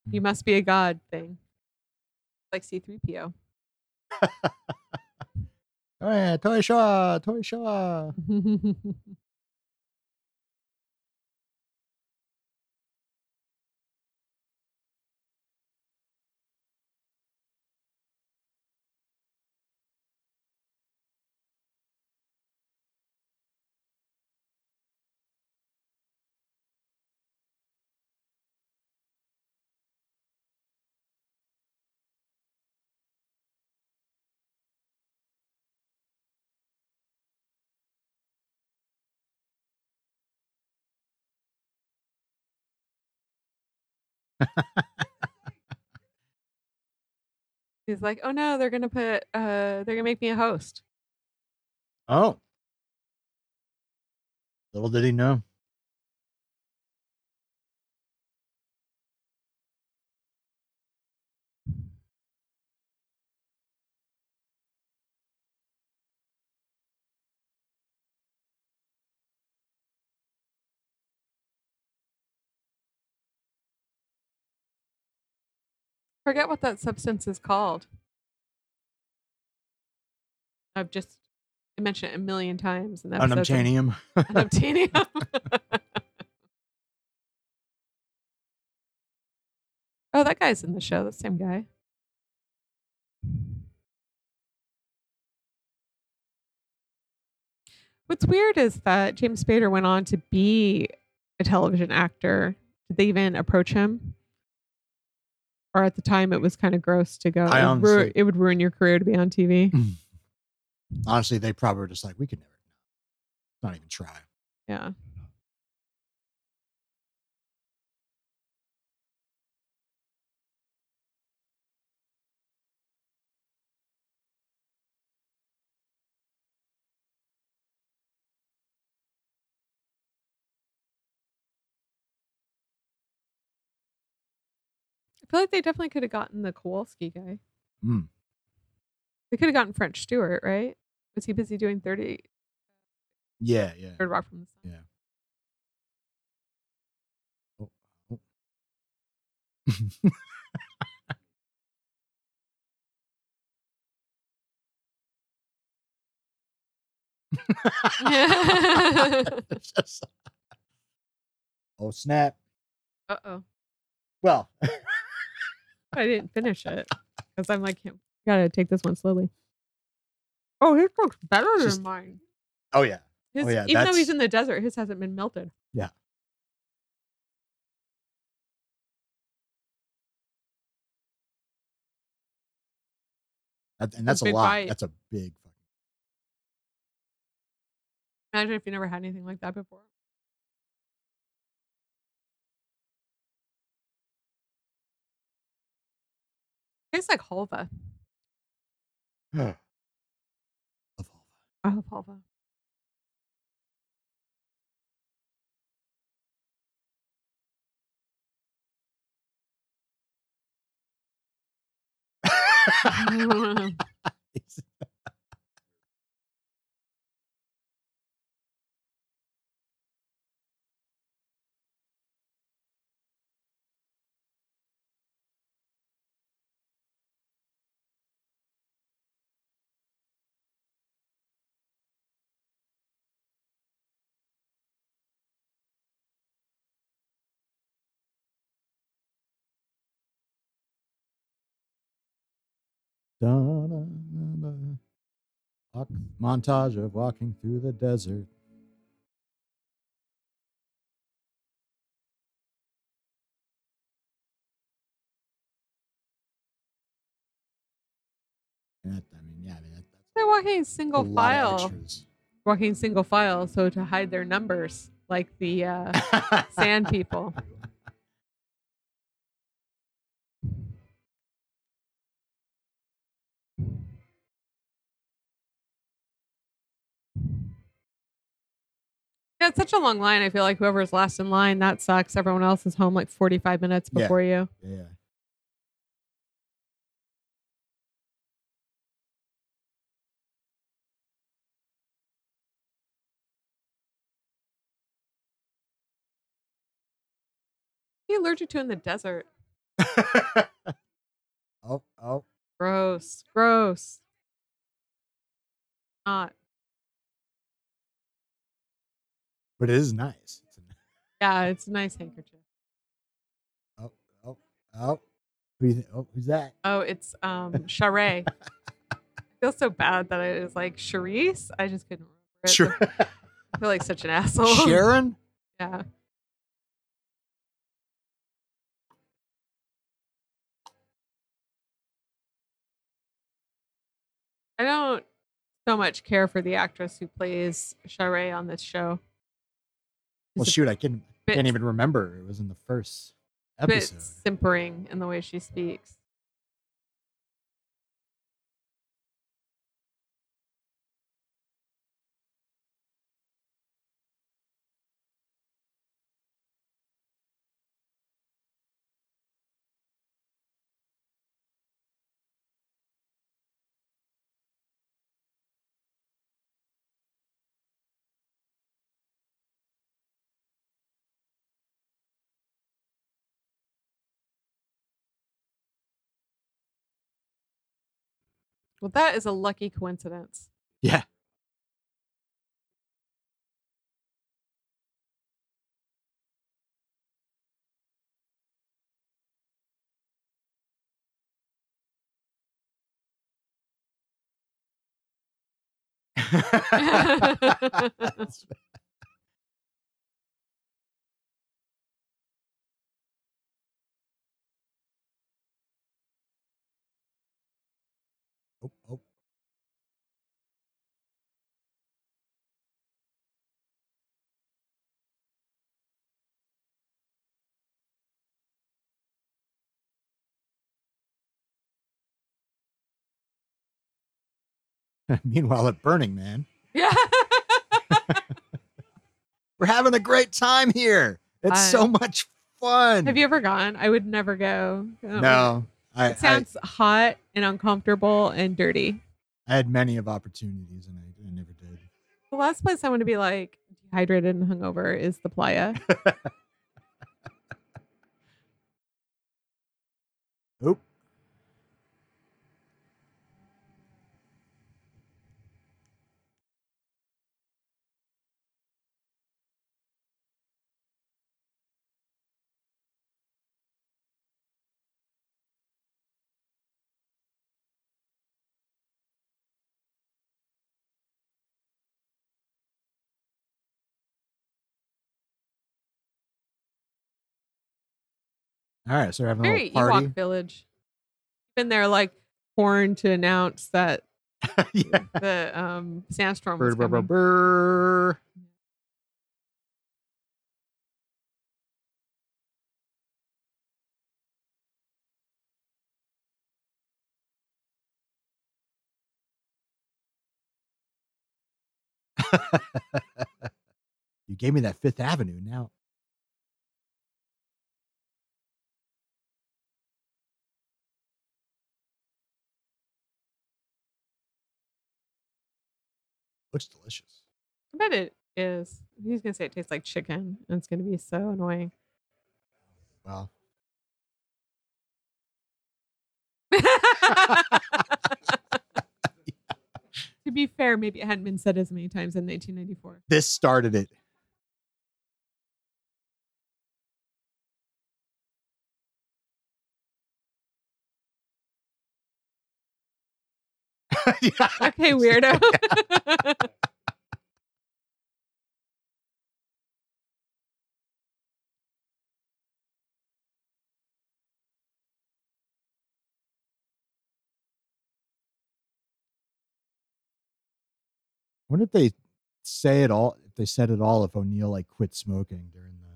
You must be a god thing. Like C3PO. oh yeah, Toy Shaw, Toy Shaw. (laughs) He's like, oh no, they're gonna put uh they're gonna make me a host. Oh, little did he know. Forget what that substance is called. I've just I mentioned it a million times episodes. of- Unobtainium. Unobtainium. (laughs) oh, that guy's in the show. The same guy. What's weird is that James Spader went on to be a television actor. Did they even approach him? Or at the time, it was kind of gross to go. I it, would ru- it would ruin your career to be on TV. Mm-hmm. Honestly, they probably were just like, we could never, not even try. Yeah. Feel like they definitely could have gotten the Kawalsky guy. Hmm. They could have gotten French Stewart, right? Was he busy doing 30 Yeah, yeah. Third Rock from the Sun? Yeah. Oh, oh. (laughs) (laughs) (laughs) Oh snap! Uh oh. Well, I didn't finish it (laughs) because I'm like, gotta take this one slowly. Oh, his looks better Just- than mine. oh yeah, oh, His, yeah, even though he's in the desert, his hasn't been melted. That- and that's a big lot. bite. That's a big. fucking Imagine if you never had anything like that before. Tastes like halva. Of all I love halva. Montage of walking through the desert. That- I mean, yeah, I mean, that, They're walking that's a single lot of file. extras. Walking single file, so to hide their numbers, like the uh, (laughs) sand people. Yeah, it's such a long line. I feel like whoever's last in line, that sucks. Everyone else is home like 45 minutes Yeah. before you. Yeah. What are you allergic to in the desert? (laughs) oh, oh. Gross. Gross. Not. But it is nice. It's Yeah, it's a nice handkerchief. oh, oh, oh. Who? Oh, who's that? Oh, it's um (laughs) Sha're. I feel so bad that it is like Charisse. I just couldn't remember it. Sure. I feel like such an asshole. Sharon? (laughs) Yeah. I don't so much care for the actress who plays Sha're on this show. Well, shoot, I can, bit, can't even remember. It was in the first bit episode. simpering in the way she speaks. Well, that is a lucky coincidence. Yeah. (laughs) (laughs) (laughs) Meanwhile, at Burning Man, Yeah. (laughs) we're having a great time here. It's I- so uh, much fun. Have you ever gone? I would never go. I don't No, I, It sounds hot and uncomfortable and dirty. I, I had many of opportunities and I, I never did. The last place I want to be like dehydrated and hungover is the playa. (laughs) All right, so we're having a Very little party. Ewok village. Been there like horn to announce that (laughs) yeah. the um sandstorm was brr, coming. brr. (laughs) you gave me that Fifth Avenue now. Looks delicious. I bet it is. He's gonna say it tastes like chicken, and it's gonna be so annoying. Well, (laughs) (laughs) to be fair, maybe it hadn't been said as many times in 1994. this started it. (laughs) Yeah, Okay, weirdo. (laughs) wonder if they say it all. If they said it all, if O'Neill like quit smoking during the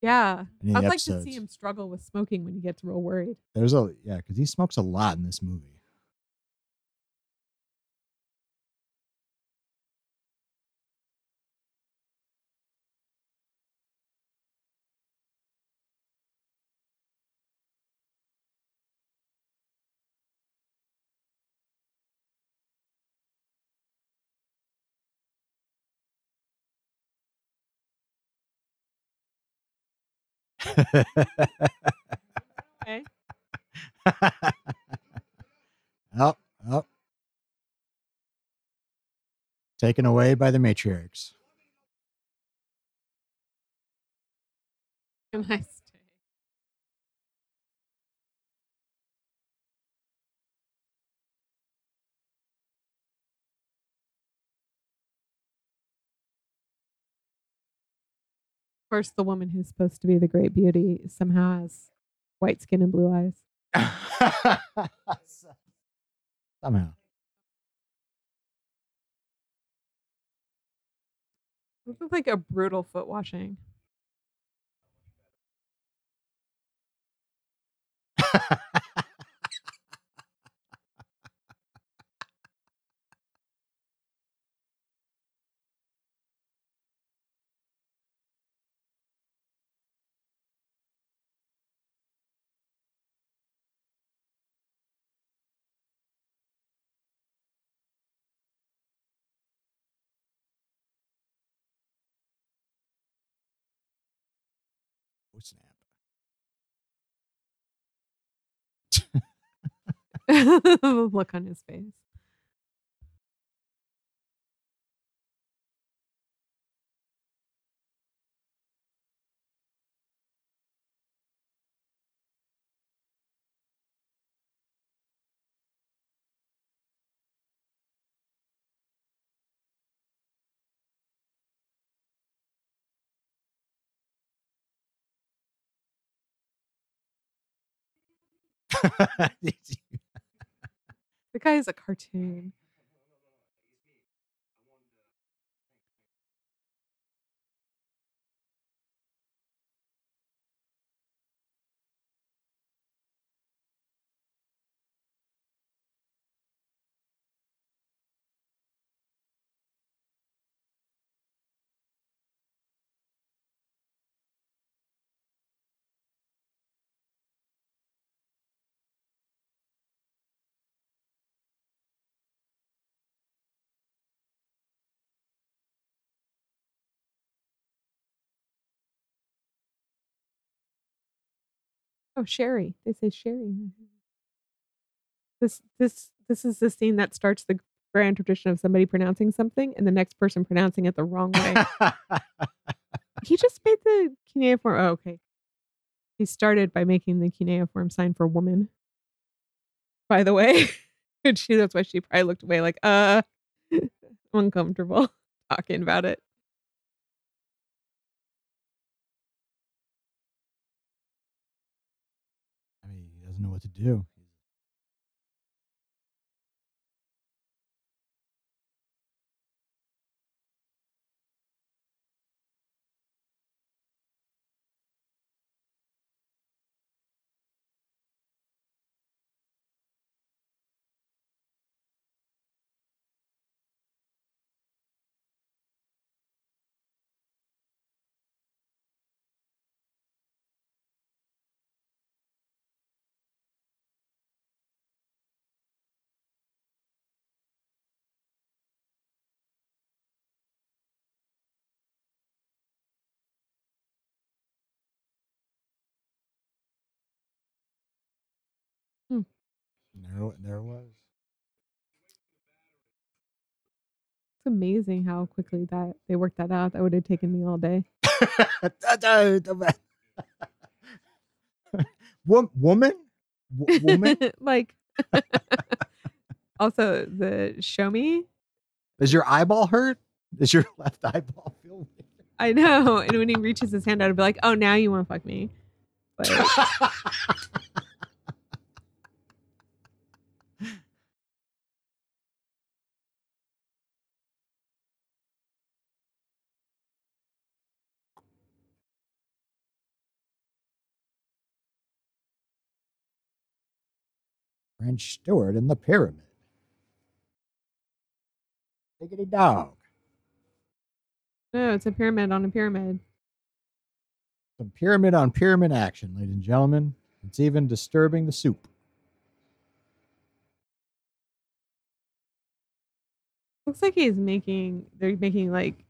yeah, I'd like episodes. to see him struggle with smoking when he gets real worried. There's a yeah, because he smokes a lot in this movie. Okay. up, up. Taken away by the matriarchs. (laughs) Can I course, the woman who's supposed to be the great beauty somehow has white skin and blue eyes. (laughs) Somehow. This is like a brutal foot washing. (laughs) oh snap. the (laughs) look on his face. (laughs) The guy is a cartoon. Oh, Sherry. They say Sherry. This this this is the scene that starts the grand tradition of somebody pronouncing something and the next person pronouncing it the wrong way. (laughs) he just made the cuneiform. Oh, okay. He started by making the cuneiform sign for woman. By the way, (laughs) and she that's why she probably looked away like, uh, (laughs) uncomfortable talking about it. What to do. There, there was. It's amazing how quickly that they worked that out. That would have taken me all day. (laughs) Wo- woman? W- (laughs) woman? like (laughs) also the show me. Does your eyeball hurt? Does your left eyeball feel weird? I know. And when he reaches his hand out, I'd be like, oh, now you want to fuck me. But French Stewart in the pyramid. Diggity dog. no, it's a pyramid on a pyramid. Some pyramid on pyramid action, ladies and gentlemen. It's even disturbing the soup. Looks like he's making, they're making like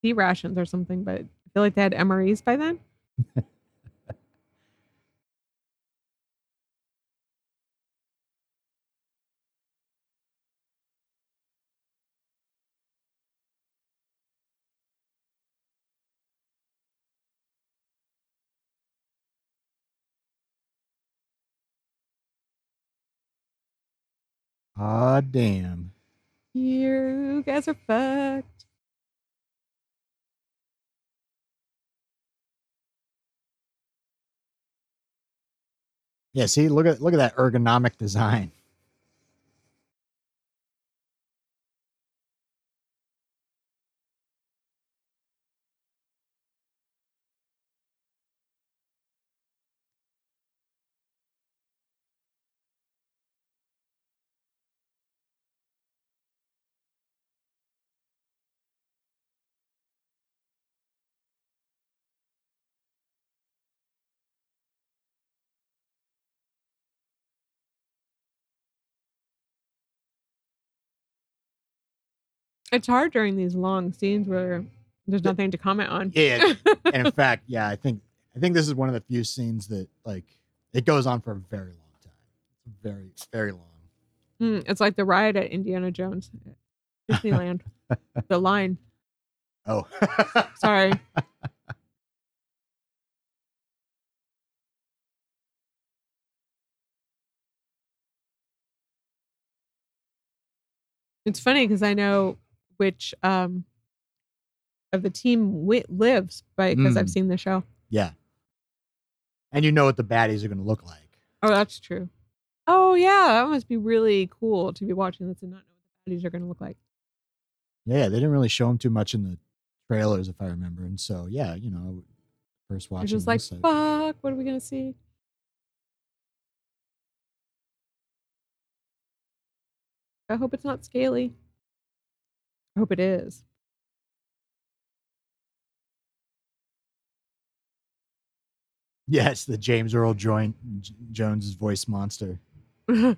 C rations or something, but I feel like they had MREs by then. (laughs) Ah, damn. You guys are fucked. Yeah, see, look at look at that ergonomic design. It's hard during these long scenes where there's nothing to comment on. Yeah, (laughs) and in fact, yeah, I think I think this is one of the few scenes that like it goes on for a very long time. It's very very long. Mm, it's like the ride at Indiana Jones, (laughs) Disneyland. the line. Oh, (laughs) Sorry. It's funny because I know which um of the team wi- lives, right? Because I've Mm. seen the show. yeah. And you know what the baddies are going to look like. Oh, that's true. Oh yeah, that must be really cool to be watching this and not know what the baddies are going to look like. Yeah, they didn't really show them too much in the trailers, if I remember. And so, yeah, you know, first watching. just like, this, I- fuck, what are we gonna see? I hope it's not scaly. I hope it is. yes, the James Earl Join- J- Jones's voice monster, (laughs) but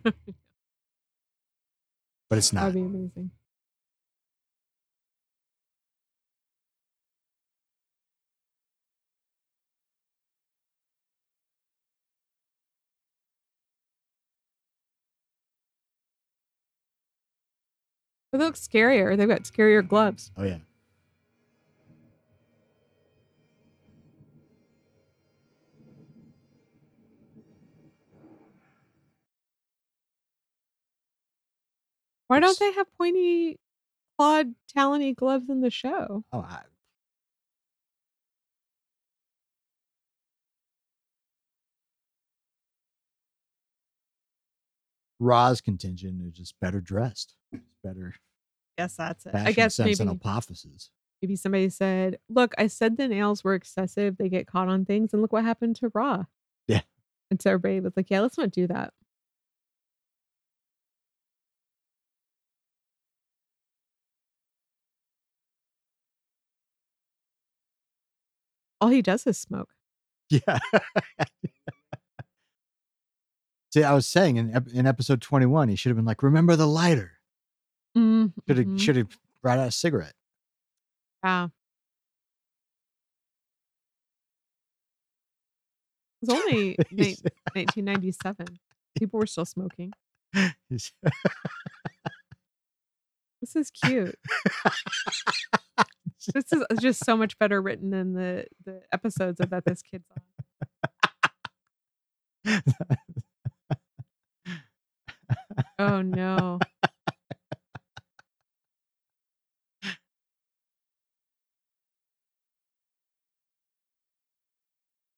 it's not. be amazing. But they look scarier. They've got scarier gloves. Oh yeah. Why don't they have pointy clawed talony gloves in the show? Oh, I, Ra's contingent is just better dressed, better Guess that's it. I guess maybe and Apophis. maybe somebody said, "Look, I said the nails were excessive. They get caught on things, and look what happened to Ra." Yeah. And so everybody was like, "Yeah, let's not do that." All he does is smoke. Yeah. (laughs) See, I was saying in in episode twenty one, he should have been like, "Remember the lighter." Mm, Should have mhm. should have brought out a cigarette. Yeah. It was only (laughs) He's- 1997. People were still smoking. (laughs) he's- This is cute. This is (laughs) just so much better written than the the episodes of that this kid's on. Oh no.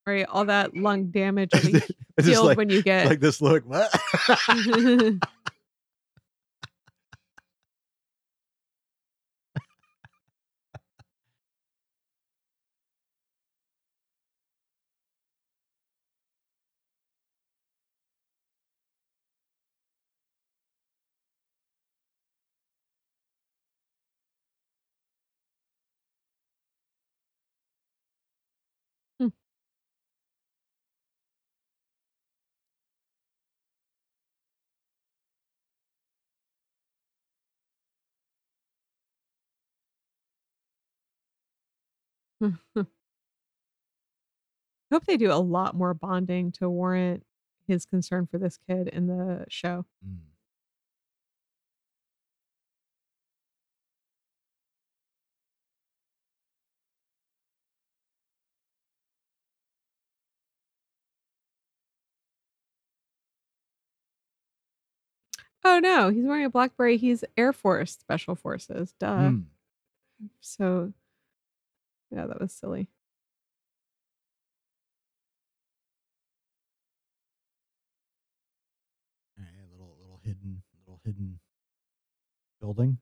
Right, all that lung damage will be It's just healed like, when you get like this look. (laughs) (laughs) (laughs) (laughs) hope they do a lot more bonding to warrant his concern for this kid in the show. Mm. Oh no, he's wearing a blackberry. He's Air Force Special Forces. Duh. Mm. So, yeah, that was silly. Yeah, yeah, little little hidden little hidden building.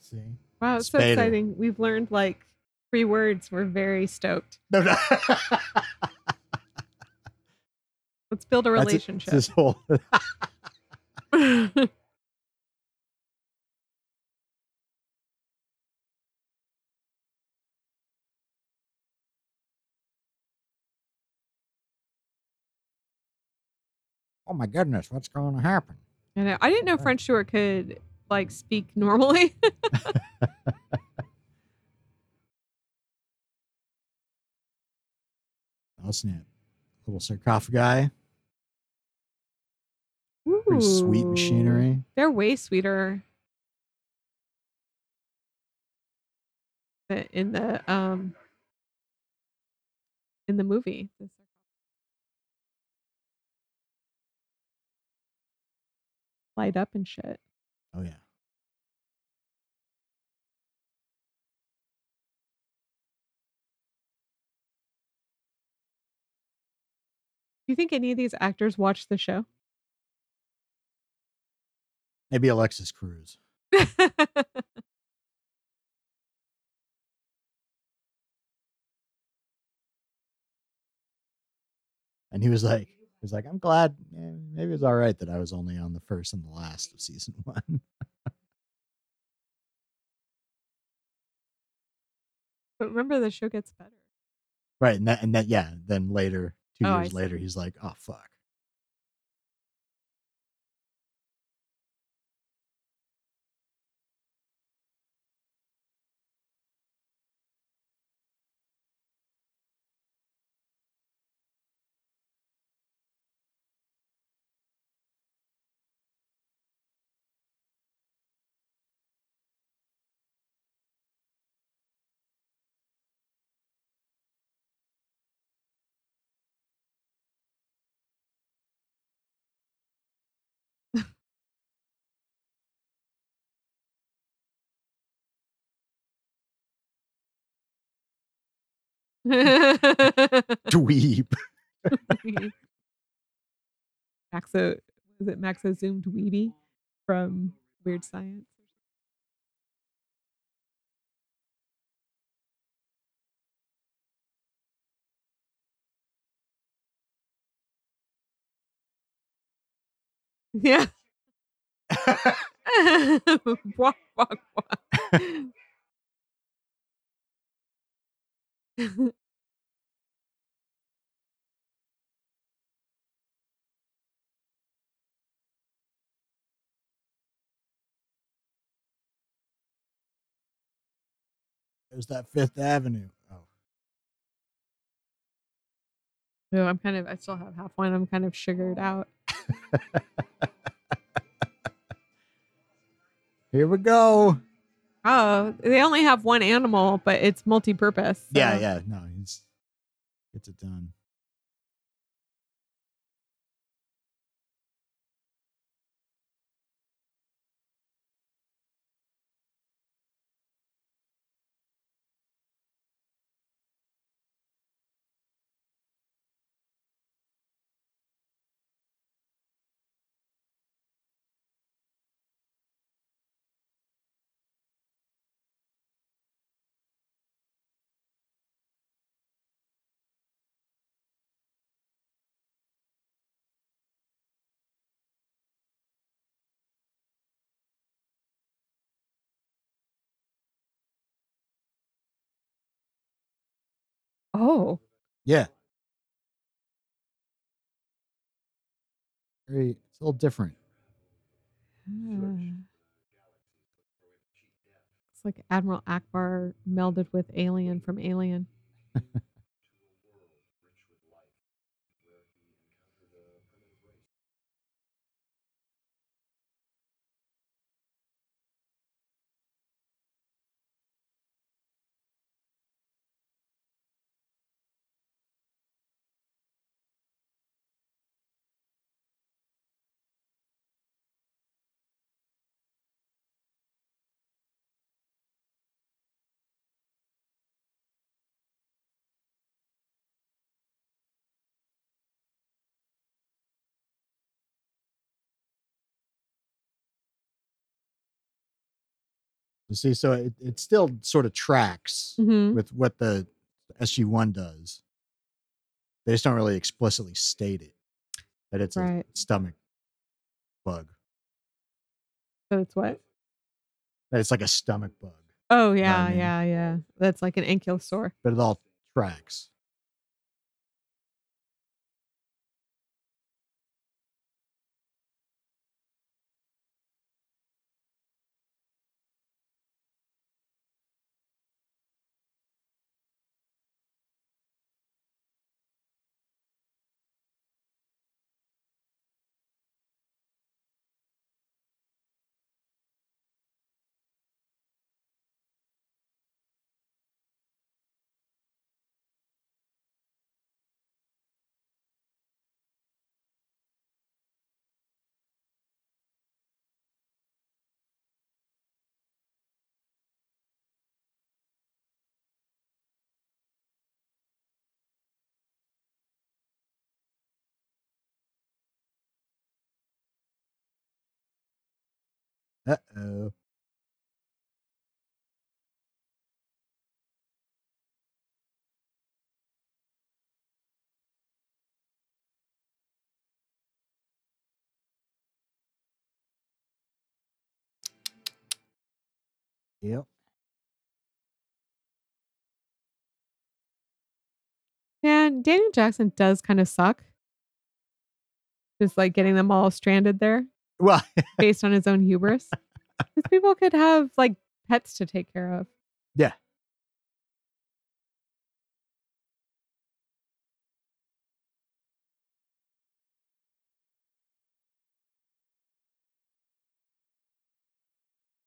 See. Wow, it's so exciting. We've learned like three words. We're very stoked. No, no. (laughs) Let's build a That's it. relationship. It's this whole (laughs) Oh my goodness, what's going to happen? I know. I didn't know French Stewart could like speak normally. (laughs) Oh snap. Little sarcophagi. Pretty sweet machinery. They're way sweeter in the um in the movie. Light up and shit. Oh yeah. Do you think any of these actors watch the show? Maybe Alexis Cruz. (laughs) and he was like, he was like, I'm glad. eh, maybe it's all right that I was only on the first and the last of season (laughs) one. but remember, the show gets better. right, and that, and that, yeah. Then later, two Oh, years later, he's like, oh fuck. (laughs) Dweeb. Maxo, was it Maxo Zoom Dweeby from Weird Science? Yeah. walk, walk, walk. (laughs) There's that Fifth Avenue. Oh, no, I'm kind of, I still have half one. I'm kind of sugared out. (laughs) here we go. Oh, they only have one animal, but it's multi-purpose. Yeah, so- yeah. No, he's gets it done. Oh, Yeah. Very, it's a little different. Ah. It's like Admiral Ackbar melded with Alien from Alien. (laughs) You see, so it, it still sort of tracks Mm-hmm. with what the SG1 does. They just don't really explicitly state it that it's Right. a stomach bug. So it's what? That it's like a stomach bug, Oh I yeah, mean? yeah, yeah. That's like an ankylosaur. but it all tracks. Uh oh. Yep. And Daniel Jackson does kind of suck. Just like getting them all stranded there Well, (laughs) based on his own hubris. Because people could have like pets to take care of. yeah.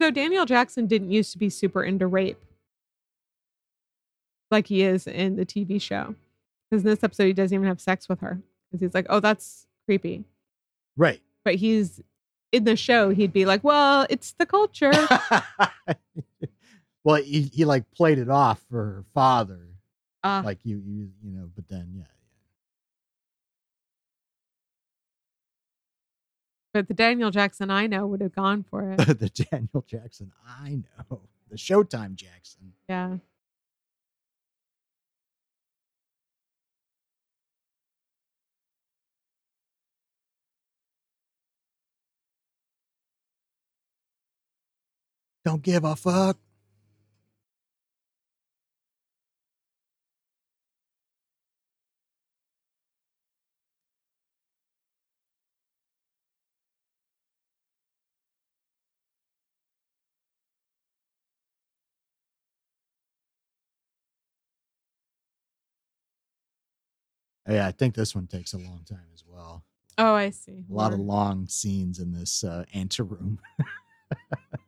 So Daniel Jackson didn't used to be super into rape like he is in the TV show. Because in this episode, he doesn't even have sex with her because he's like, oh, that's creepy. Right. But he's in the show, he'd be like, well, it's the culture. (laughs) well, he, he like played it off for her father. Uh, like you, you, you know, but then, yeah. Yeah. But the Daniel Jackson I know would have gone for it. (laughs) the Daniel Jackson I know. The Showtime Jackson. Yeah. Don't give a fuck. Yeah, I think this one takes a long time as well. Oh, I see. A lot of long scenes in this uh, anteroom. (laughs)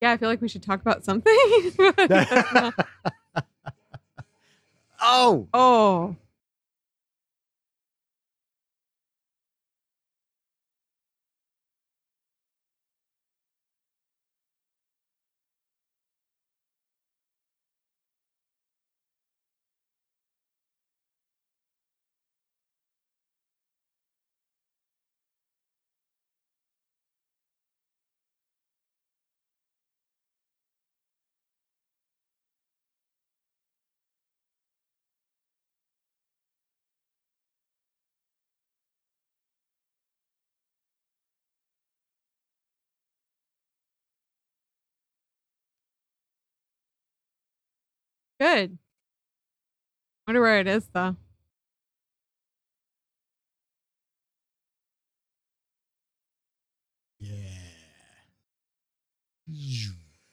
Yeah, I feel like we should talk about something. (laughs) Not- (laughs) oh, oh, good. Wonder where it is though. yeah.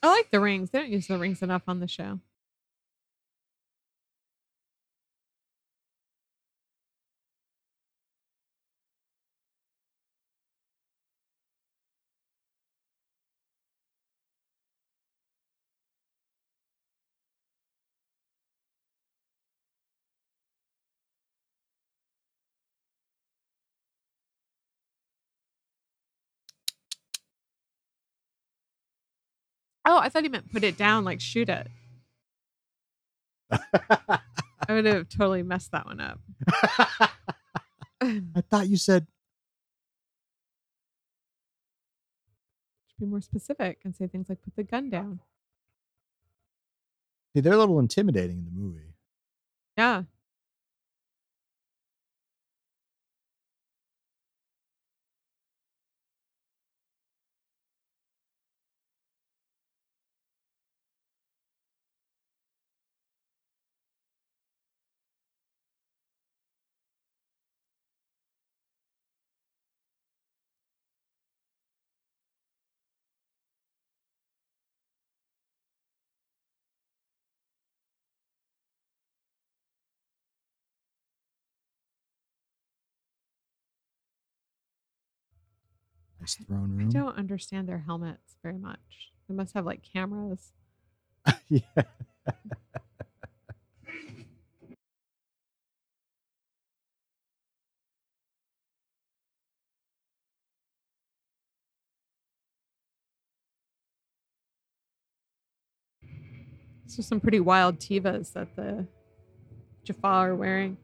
I like the rings. They don't use the rings enough on the show. Oh, I thought he meant put it down, like shoot it. I would have totally messed that one up. (laughs) I thought you said be more specific and say things like put the gun down. See, they're a little intimidating in the movie. Yeah. Nice throne I don't understand their helmets very much. They must have like cameras. (laughs) yeah. Are some pretty wild Tevas that the Jaffa are wearing.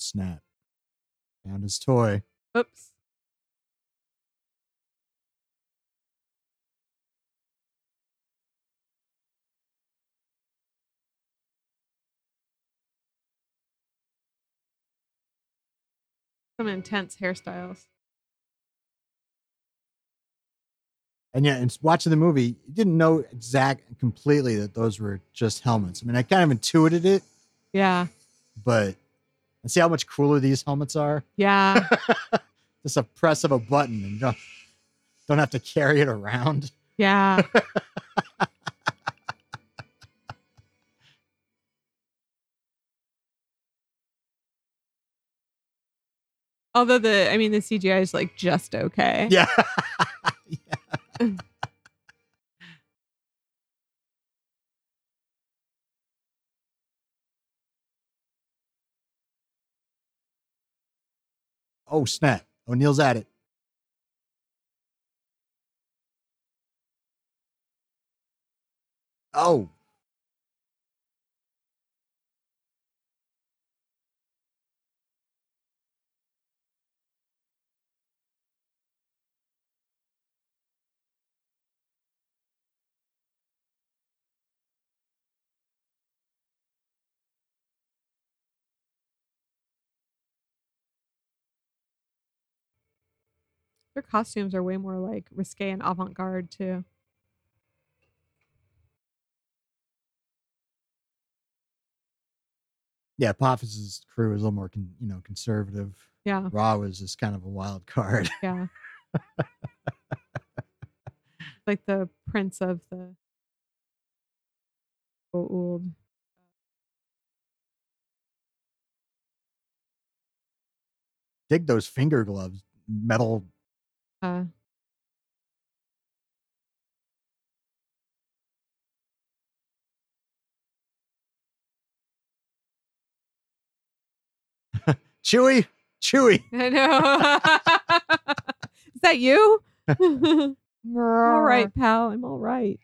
Snap. Found his toy. Oops. Some intense hairstyles. And yeah, and watching the movie, you didn't know exact completely that those were just helmets. I mean, I kind of intuited it, Yeah. but and see how much cooler these helmets are. Yeah. (laughs) Just a press of a button and don't don't have to carry it around. Yeah. (laughs) Although the, I mean, the CGI is like just okay. Yeah. (laughs) Yeah. Oh snap! O'Neill's at it. Oh, Their costumes are way more like risque and avant garde too. yeah. Apophis' crew is a little more, con, you know, conservative. Yeah. Ra was just kind of a wild card. Yeah. (laughs) like the prince of the old. Dig those finger gloves, metal. Uh, (laughs) Chewy, Chewy. (laughs) I know. (laughs) Is that you? all right, pal. I'm all right.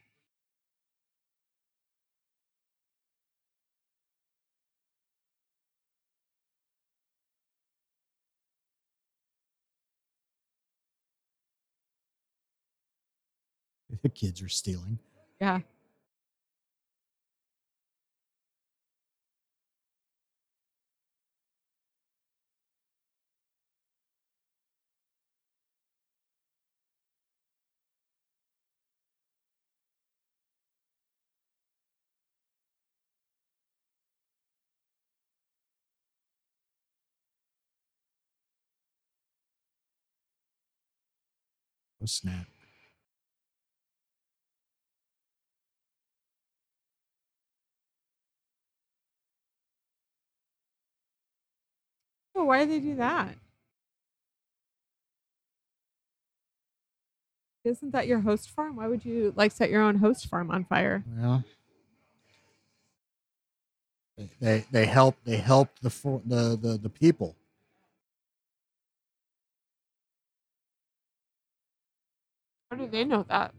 The kids are stealing. Yeah. Oh snap! Oh, why do they do that? Isn't that your host farm? Why would you like set your own host farm on fire? Well, they they, they help they help the for, the the the people. How do they know that?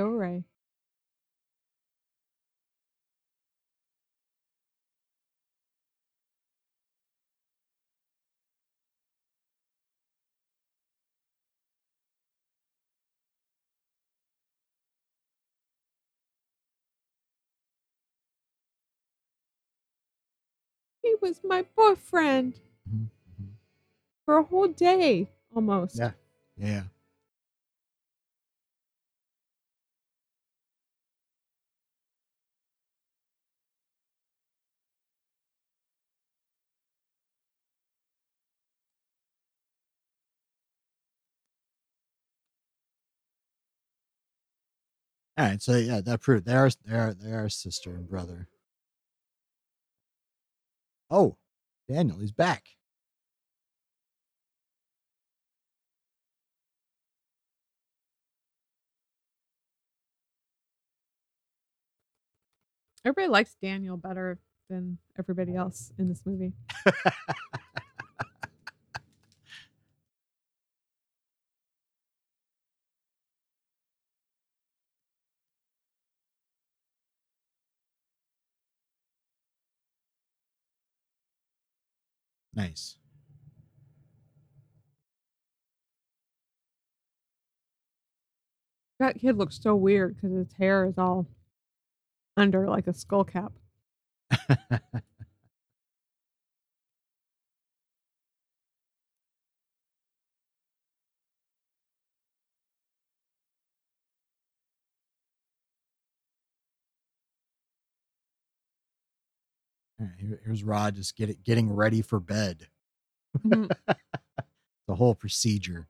Ray. He was my boyfriend Mhm, mhm. for a whole day almost. Yeah. Yeah. All right, so yeah, that proved they are they are they are sister and brother. Oh, Daniel, he's back. Everybody likes Daniel better than everybody else in this movie. (laughs) Nice. That kid looks so weird because his hair is all under like a skull cap. (laughs) right, here- here's Rod just get it, getting ready for bed. Mhm. (laughs) The whole procedure.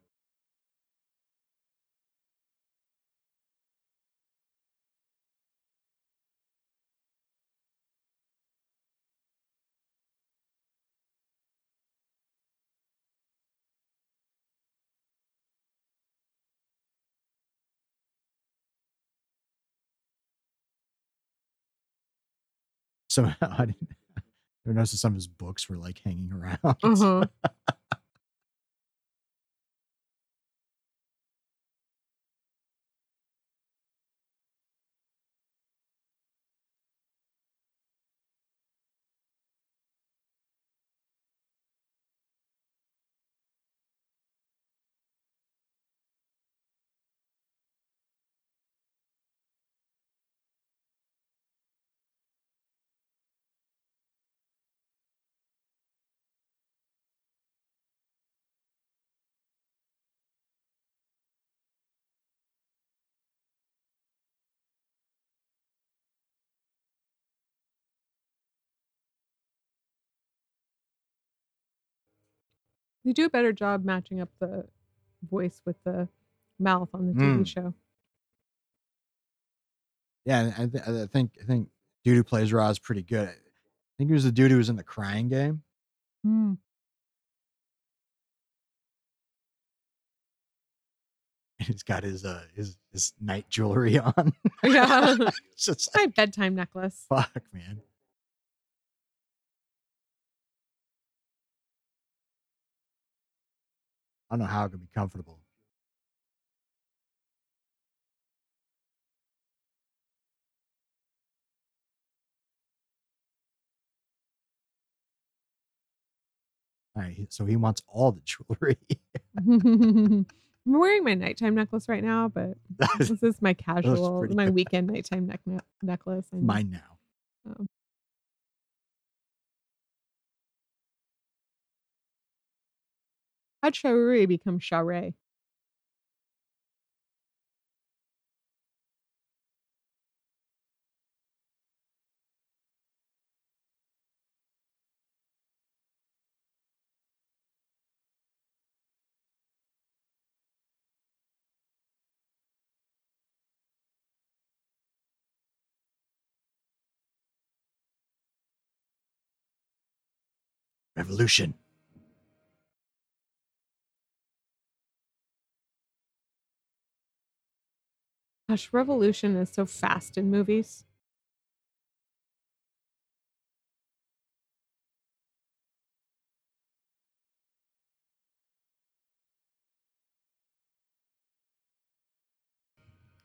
Somehow I didn't I noticed some of his books were like hanging around. Uh-huh. (laughs) They do a better job matching up the voice with the mouth on the TV Mm. show. Yeah, I, th- I think I think dude who plays Ra is pretty good. I think he was the dude who was in the crying game. Mm. And he's got his uh his his night jewelry (laughs) on. Yeah. (laughs) it's just My bedtime necklace. fuck, man. I don't know how it can be comfortable. All right, so he wants all the jewelry. (laughs) I'm wearing my nighttime necklace right now, but (laughs) this is my casual, my good. weekend nighttime neck ne- necklace. I. Mine now. Oh. How'd Sha'uri become Sha're? Revolution. Gosh, Revolution is so fast in movies.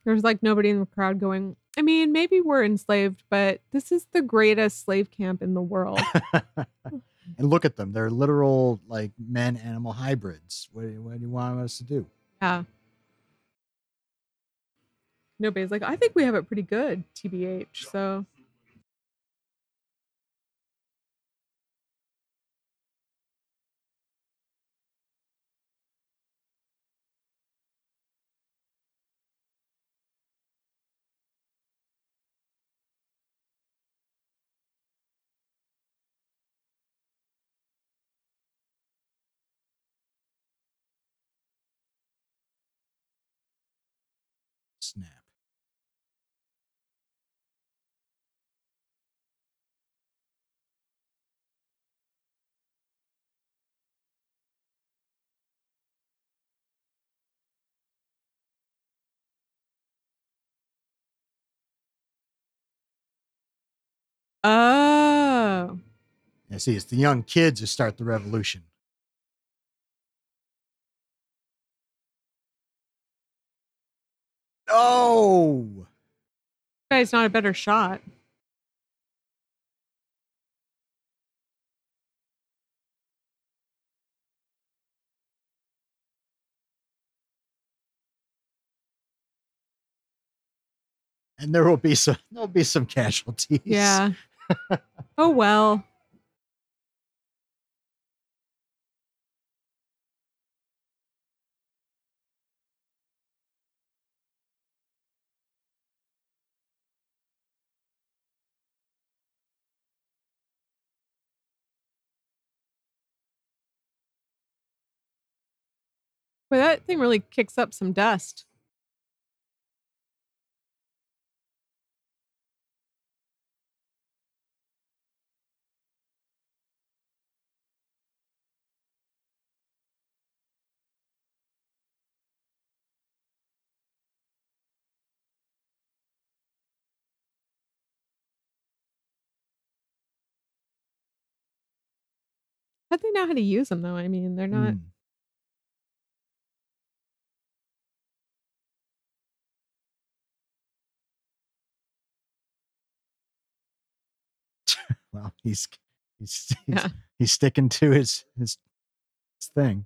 There's like nobody in the crowd going, I mean, maybe we're enslaved, but this is the greatest slave camp in the world. (laughs) and look at them. They're literal like men animal hybrids. What, do you- what do you want us to do? yeah. Nobody's like, I think we have it pretty good, TBH. So Yeah, see, it's the young kids who start the revolution. Oh, Guy's not a better shot. and there will be some (laughs) there'll be some casualties. Yeah. (laughs) oh well. Boy, that thing really kicks up some dust. How'd they know how to use them though? I mean, they're not. Mm. Well, he's he's (laughs) he's, Yeah. he's sticking to his his, his thing.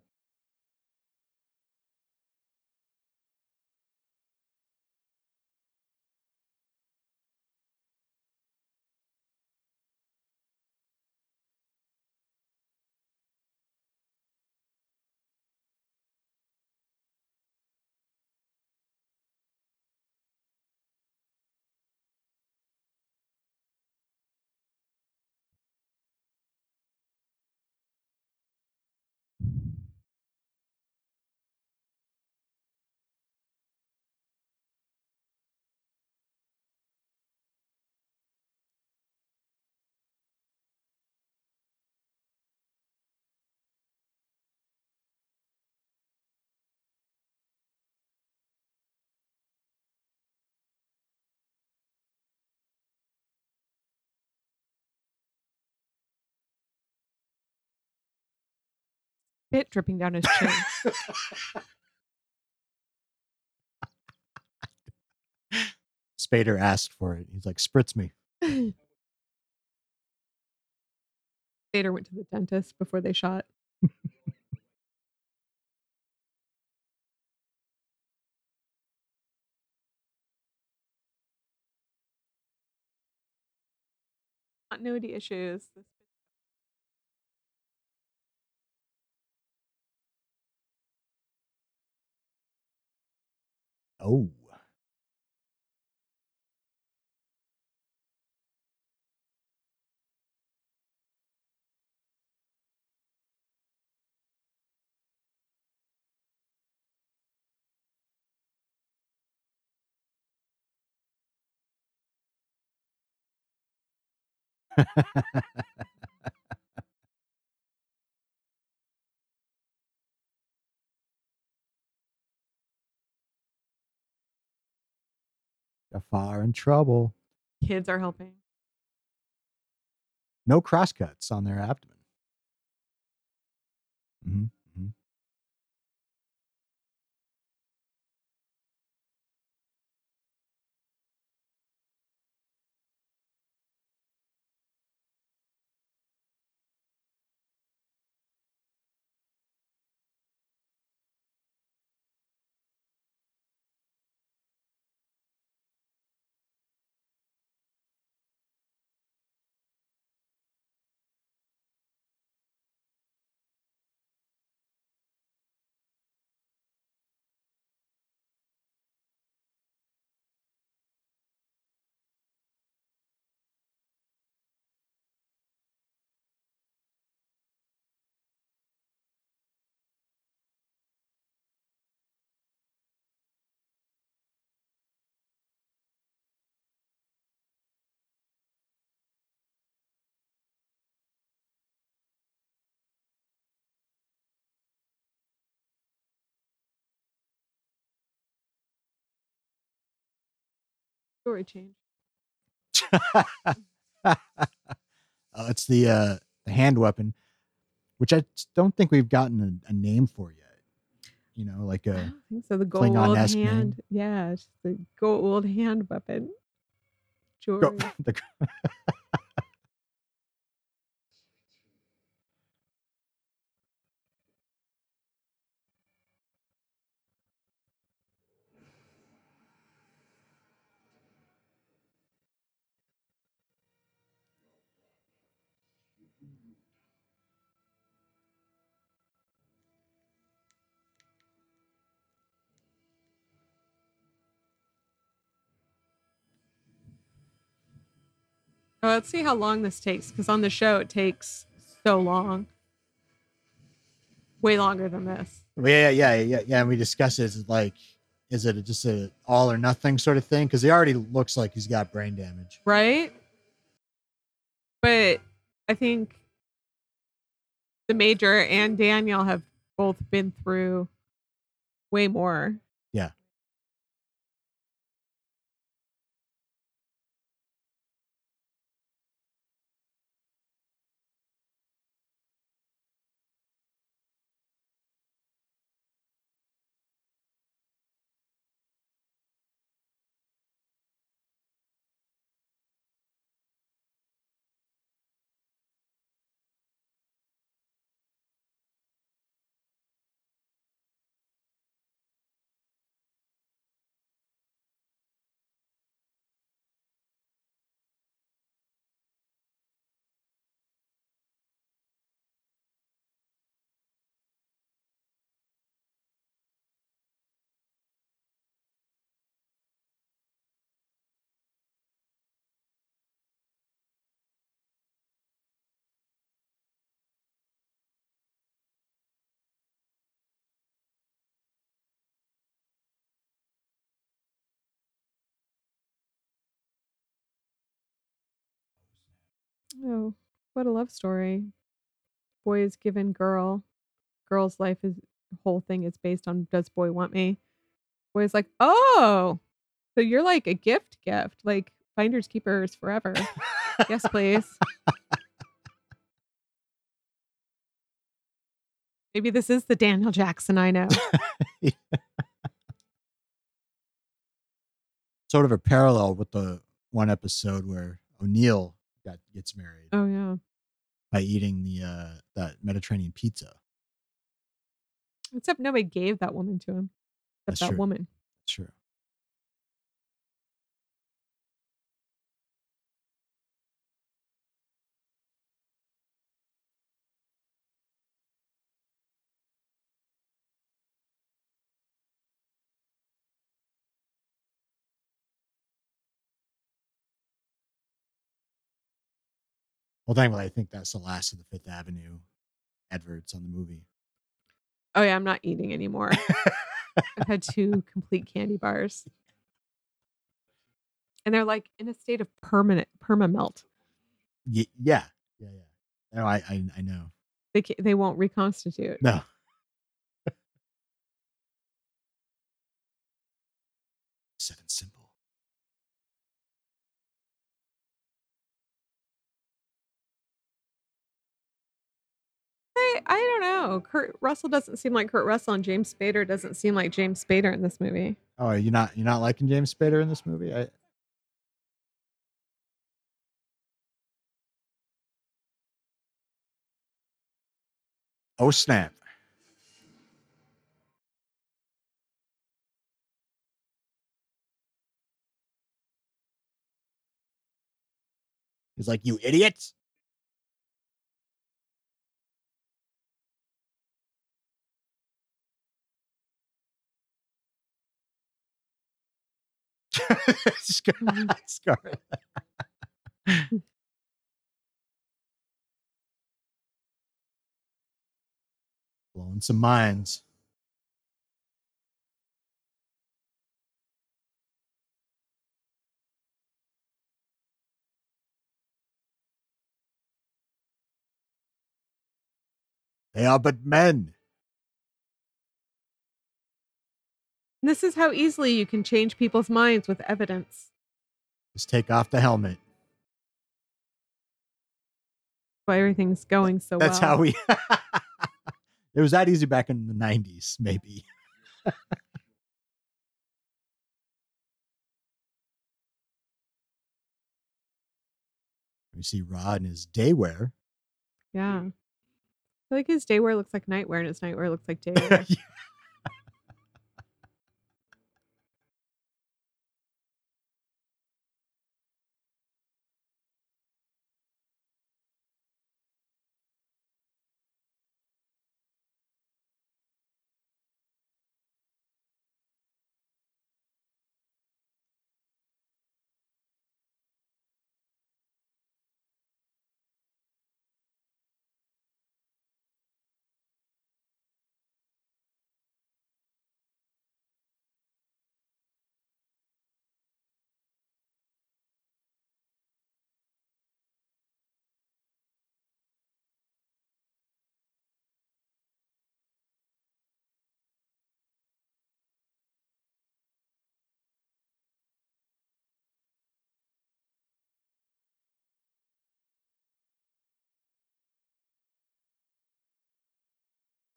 Spit dripping down his chin. (laughs) Spader asked for it. He's like, "Spritz me." (laughs) Spader went to the dentist before they shot. Continuity issues. Oh, (laughs) Jafar in trouble. Kids are helping. No crosscuts on their abdomen. Mhm, Story change. uh, (laughs) it's the uh, the hand weapon, which I don't think we've gotten a, a name for yet. You know, like a so. The gold Klingon-esque name. hand. Yeah, it's the gold hand weapon. Jory. go, (laughs) the, Oh, let's see how long this takes because on the show it takes so long. Way longer than this. yeah, yeah, yeah, yeah. And we discussed it. It's like, is it just a all or nothing sort of thing? Because he already looks like he's got brain damage. right? But I think the major and Daniel have both been through way more. Oh, what a love story. Boy is given girl. Girl's life is whole thing is based on does boy want me? Boy is like, oh, so you're like a gift gift, like finders keepers forever. yes, please. Maybe this is the Daniel Jackson I know. (laughs) sort of a parallel with the one episode where O'Neill got gets married Oh yeah. by eating the uh that Mediterranean pizza. Except nobody gave that woman to him. Except That's that true. woman. True. Well, thankfully, I think that's the last of the Fifth Avenue adverts on the movie. Oh yeah, I'm not eating anymore. I've had two (laughs) complete candy bars. And they're like in a state of permanent perma melt. Ye- yeah, yeah, yeah. No, I, I, I know. They ca- they won't reconstitute. No. Seven simple. I, I don't know. Kurt Russell doesn't seem like Kurt Russell, and James Spader doesn't seem like James Spader in this movie. Oh, you're not you're not liking James Spader in this movie? I, oh snap! He's like, "You idiots!" Scar- Mhm. (laughs) Scarlet. Blowing some minds. They are but men. This is how easily you can change people's minds with evidence. Just take off the helmet. Why everything's going so That's well. how we. (laughs) it was that easy back in the 90s, maybe. (laughs) we see Ra in his day wear. Yeah. I feel like his day wear looks like nightwear and his nightwear looks like (laughs) day wear.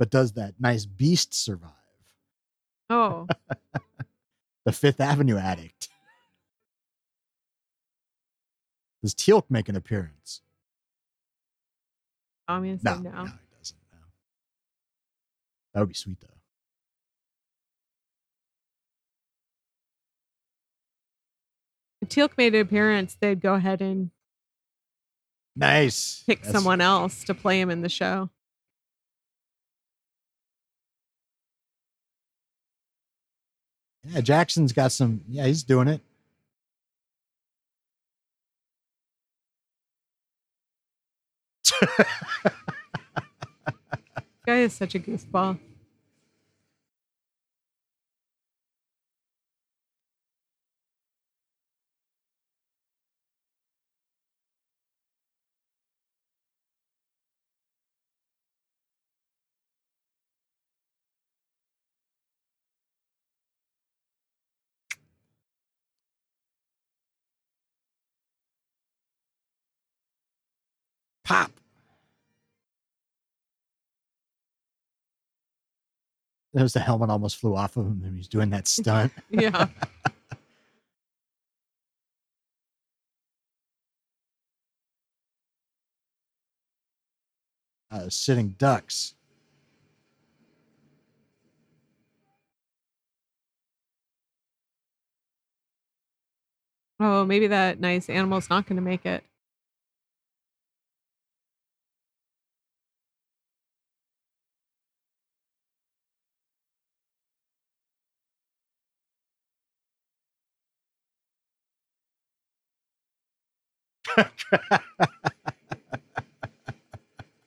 But does that nice beast survive? Oh, (laughs) The Fifth Avenue addict. Does Teal'c make an appearance? I'm gonna say No, no. no, he doesn't. No. That would be sweet though. If Teal'c made an appearance, they'd go ahead and Nice. pick That's- someone else to play him in the show. Yeah, Jackson's got some. Yeah, he's doing it. (laughs) Guy is such a goofball. Pop. That was the helmet almost flew off of him and he was doing that stunt. (laughs) Yeah. (laughs) uh, sitting ducks. Oh, maybe that nice animal's not going to make it.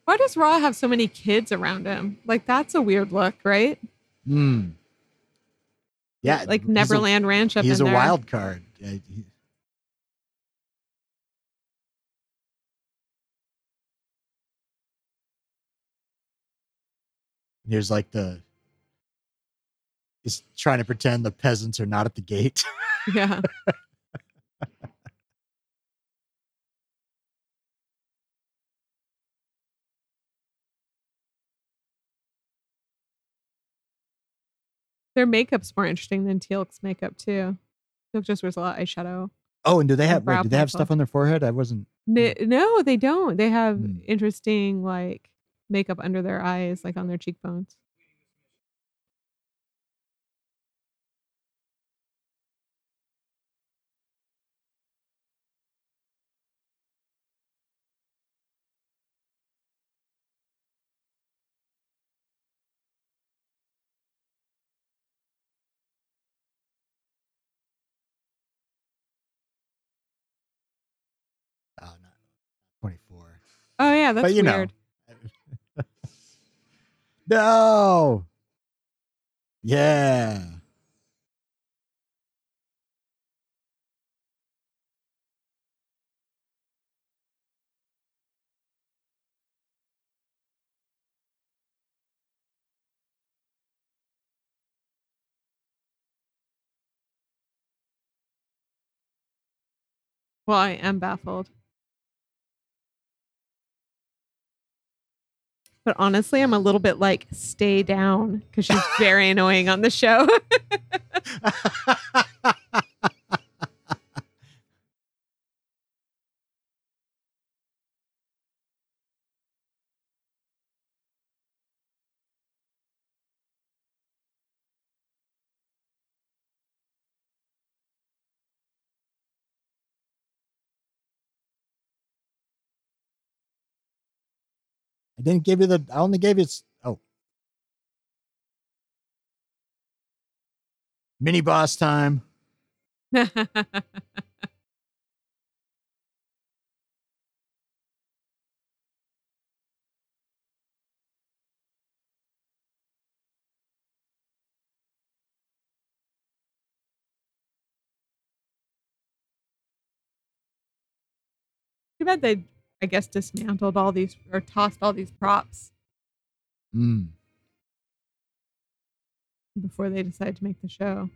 Why does Ra have so many kids around him? Like that's a weird look, right? Hmm. Yeah, like he's a- Neverland Ranch up He's a, there. wild card. Yeah, he- Here's like the. He's trying to pretend the peasants are not at the gate. Yeah. (laughs) Their makeup's more interesting than Teal'c's makeup too. Teal'c just wears a lot of eyeshadow. Oh, and do they have wait, do they have stuff on their forehead? I wasn't. N- No, they don't. They have Hmm. interesting like makeup under their eyes, like on their cheekbones. Oh yeah, that's But you weird. know. (laughs) no. Yeah. Well, I am baffled. But honestly, I'm a little bit like, stay down because she's very annoying on the show. (laughs) didn't give you the. I only gave you. Oh, mini boss time. (laughs) Too bad they, I guess, dismantled all these or tossed all these props Mm. before they decided to make the show.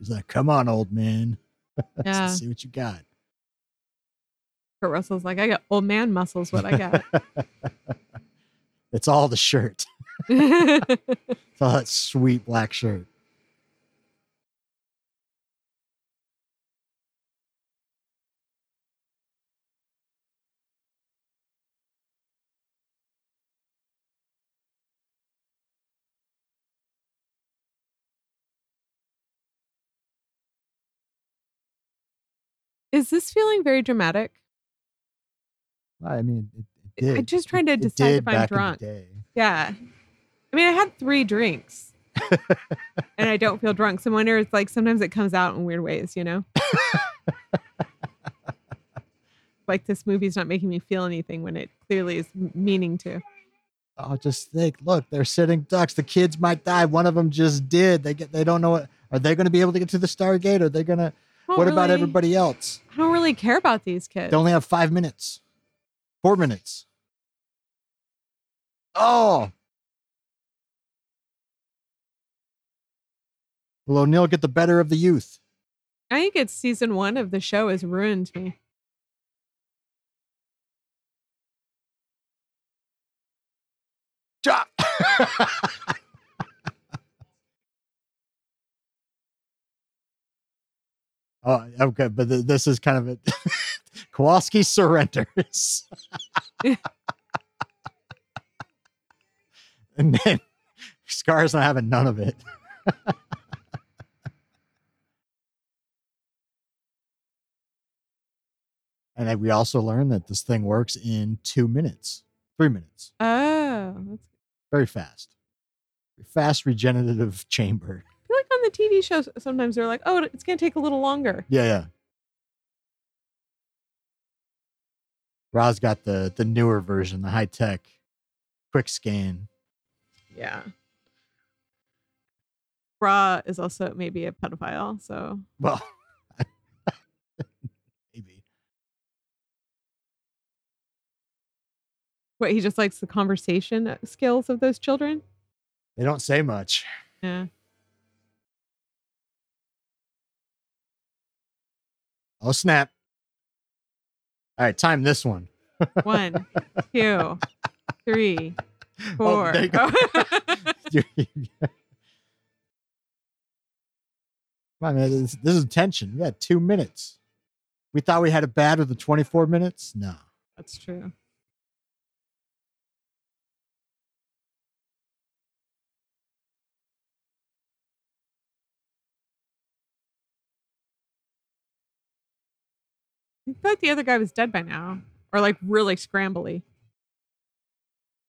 He's like, "Come on, old man. (laughs) Let's Yeah. see what you got." Kurt Russell's like, I got old man muscles. What I got. (laughs) it's all the shirt. (laughs) It's all that sweet black shirt. Is this feeling very dramatic? I mean, it, it did. I'm just trying to It decide if I'm back in the drunk. Yeah. I mean, I had three drinks and I don't feel drunk. So I wonder it's like sometimes it comes out in weird ways, you know? like this movie's not making me feel anything when it clearly is meaning to. Oh, just think, look, they're sitting ducks. The kids might die. One of them just did. They get. They don't know what. Are they going to be able to get to the Stargate? Are they going to? What about everybody else? I don't really care about these kids. They only have five minutes, four minutes. Oh. Will O'Neill get the better of the youth? I think it's season one of the show has ruined me. (laughs) oh, okay, but th- this is kind of a (laughs) Kawalsky surrenders. (laughs) and then Scar's not having none of it. (laughs) and then we also learned that this thing works in two minutes, three minutes Oh, that's, very fast. Fast regenerative chamber. The TV shows sometimes they're like, oh, it's going to take a little longer. Yeah, yeah. Ra's got the the newer version, the high tech, quick scan. Yeah. Ra is also maybe a pedophile, so Well, (laughs) maybe. what he just likes the conversation skills of those children. They don't say much. Yeah. Oh snap! All right, time this one. One, two, (laughs) three, Oh, four. there you go. (laughs) Come on, man. This, this is tension. We had two minutes. We thought we had it bad with the 24 minutes. No. That's true. I the other guy was dead by now, or like really scrambly.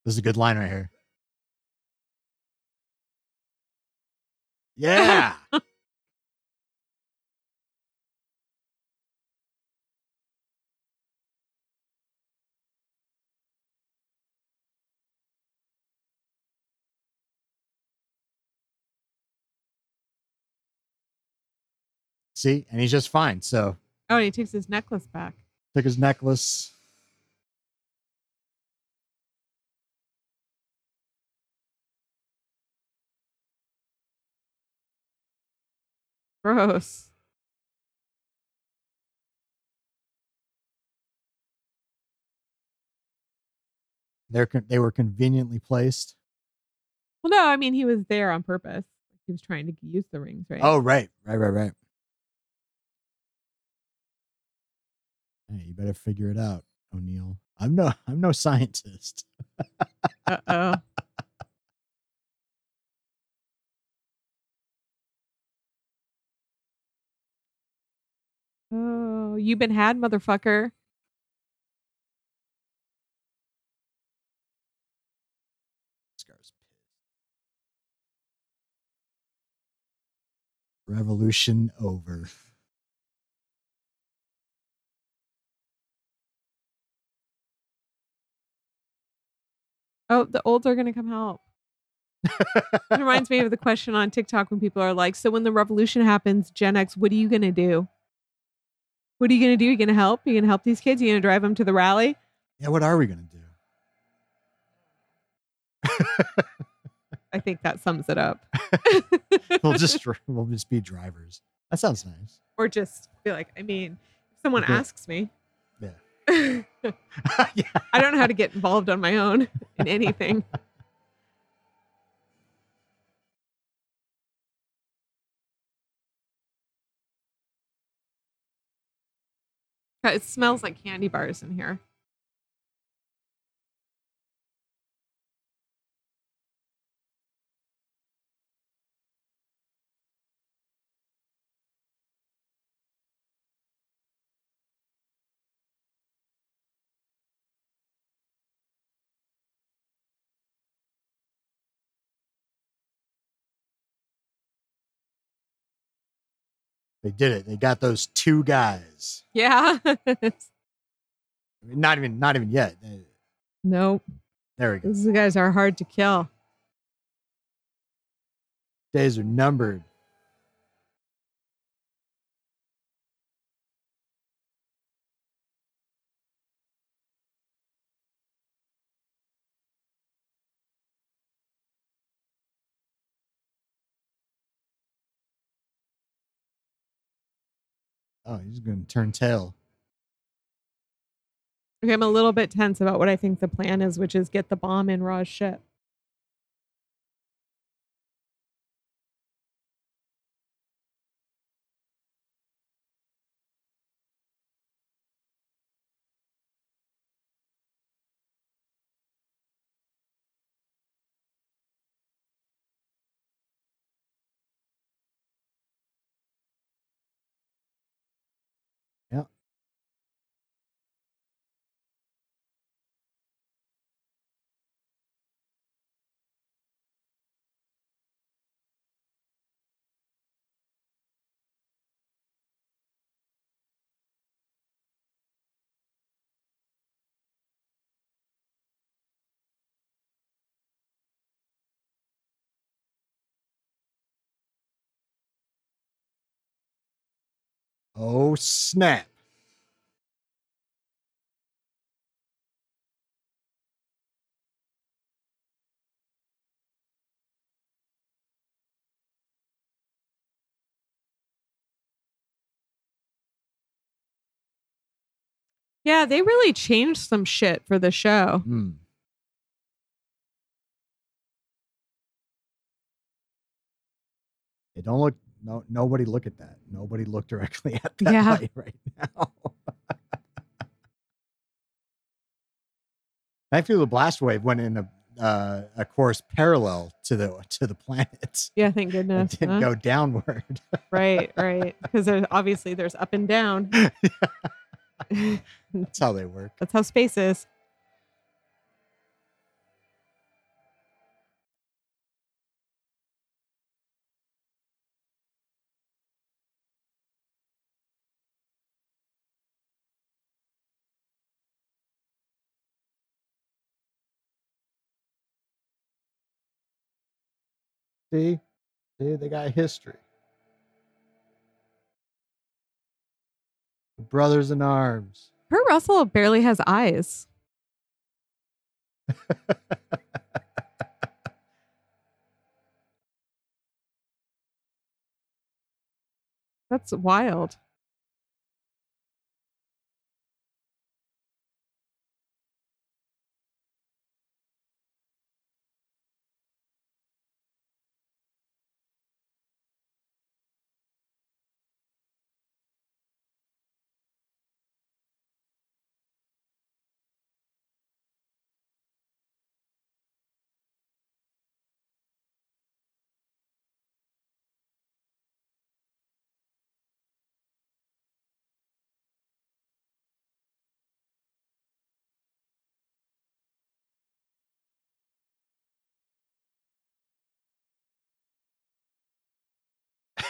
This is a good line right here. (laughs) Yeah. See, and he's just fine. So Oh, and he takes his necklace back. Take his necklace. Gross. They're con- they were conveniently placed. Well, no, I mean he was there on purpose. He was trying to use the rings, right? Oh, right, right, right, right. Hey, you better figure it out, O'Neill. I'm no, (laughs) I'm no scientist. Uh (laughs) oh. Oh, you been had, motherfucker. Scar's pissed. Revolution over. (laughs) Oh, the olds are gonna come help. It reminds me of the (laughs) question on TikTok when people are like, "So when the revolution happens, Gen X, what are you gonna do? What are you gonna do? Are You gonna help? You gonna help these kids? Are You gonna drive them to the rally?" yeah, what are we gonna do? I think that sums it up. (laughs) we'll just (laughs) we'll just be drivers. That sounds nice. or just be like, I mean, if someone Okay. asks me, (laughs) Yeah. I don't know how to get involved on my own (laughs) in anything. It smells like candy bars in here. They did it. They got those two guys. Yeah. (laughs) I mean, not even not even yet. Nope. There we go. These guys are hard to kill. Days are numbered. Oh, he's going to turn tail. Okay, I'm a little bit tense about what I think the plan is, which is get the bomb in Ra's ship. Oh, snap. Yeah, they really changed some shit for the show. Hmm. Hey, don't look. No, nobody look at that. Nobody look directly (laughs) at that Yeah. light right now. (laughs) Thankfully, the blast wave went in a uh, a course parallel to the to the planet. (laughs) Yeah, thank It goodness. didn't huh? go downward. Right, right. Because there's obviously there's up and down. That's how they work. That's how space is. See, see, they got history. brothers in arms. Kurt Russell barely has eyes. (laughs) That's wild.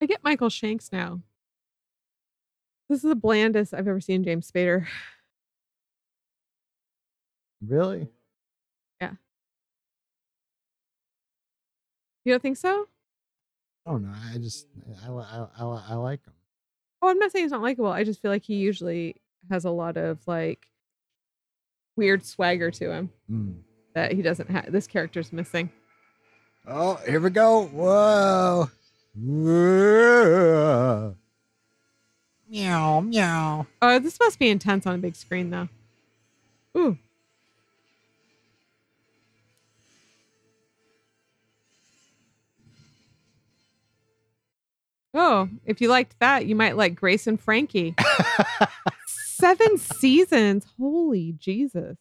I get Michael Shanks now. This is the blandest I've ever seen James Spader. Really? Yeah. You don't think so? I don't know. I just I I I, I like him. Oh, I'm not saying he's not likable. I just feel like he usually has a lot of like weird swagger to him Mm. that he doesn't have. This character's missing. Oh, here we go. Whoa. Whoa. Meow meow. Oh, this must be intense on a big screen though. Ooh. Oh, if you liked that, you might like Grace and Frankie. (laughs) Seven seasons. Holy Jesus.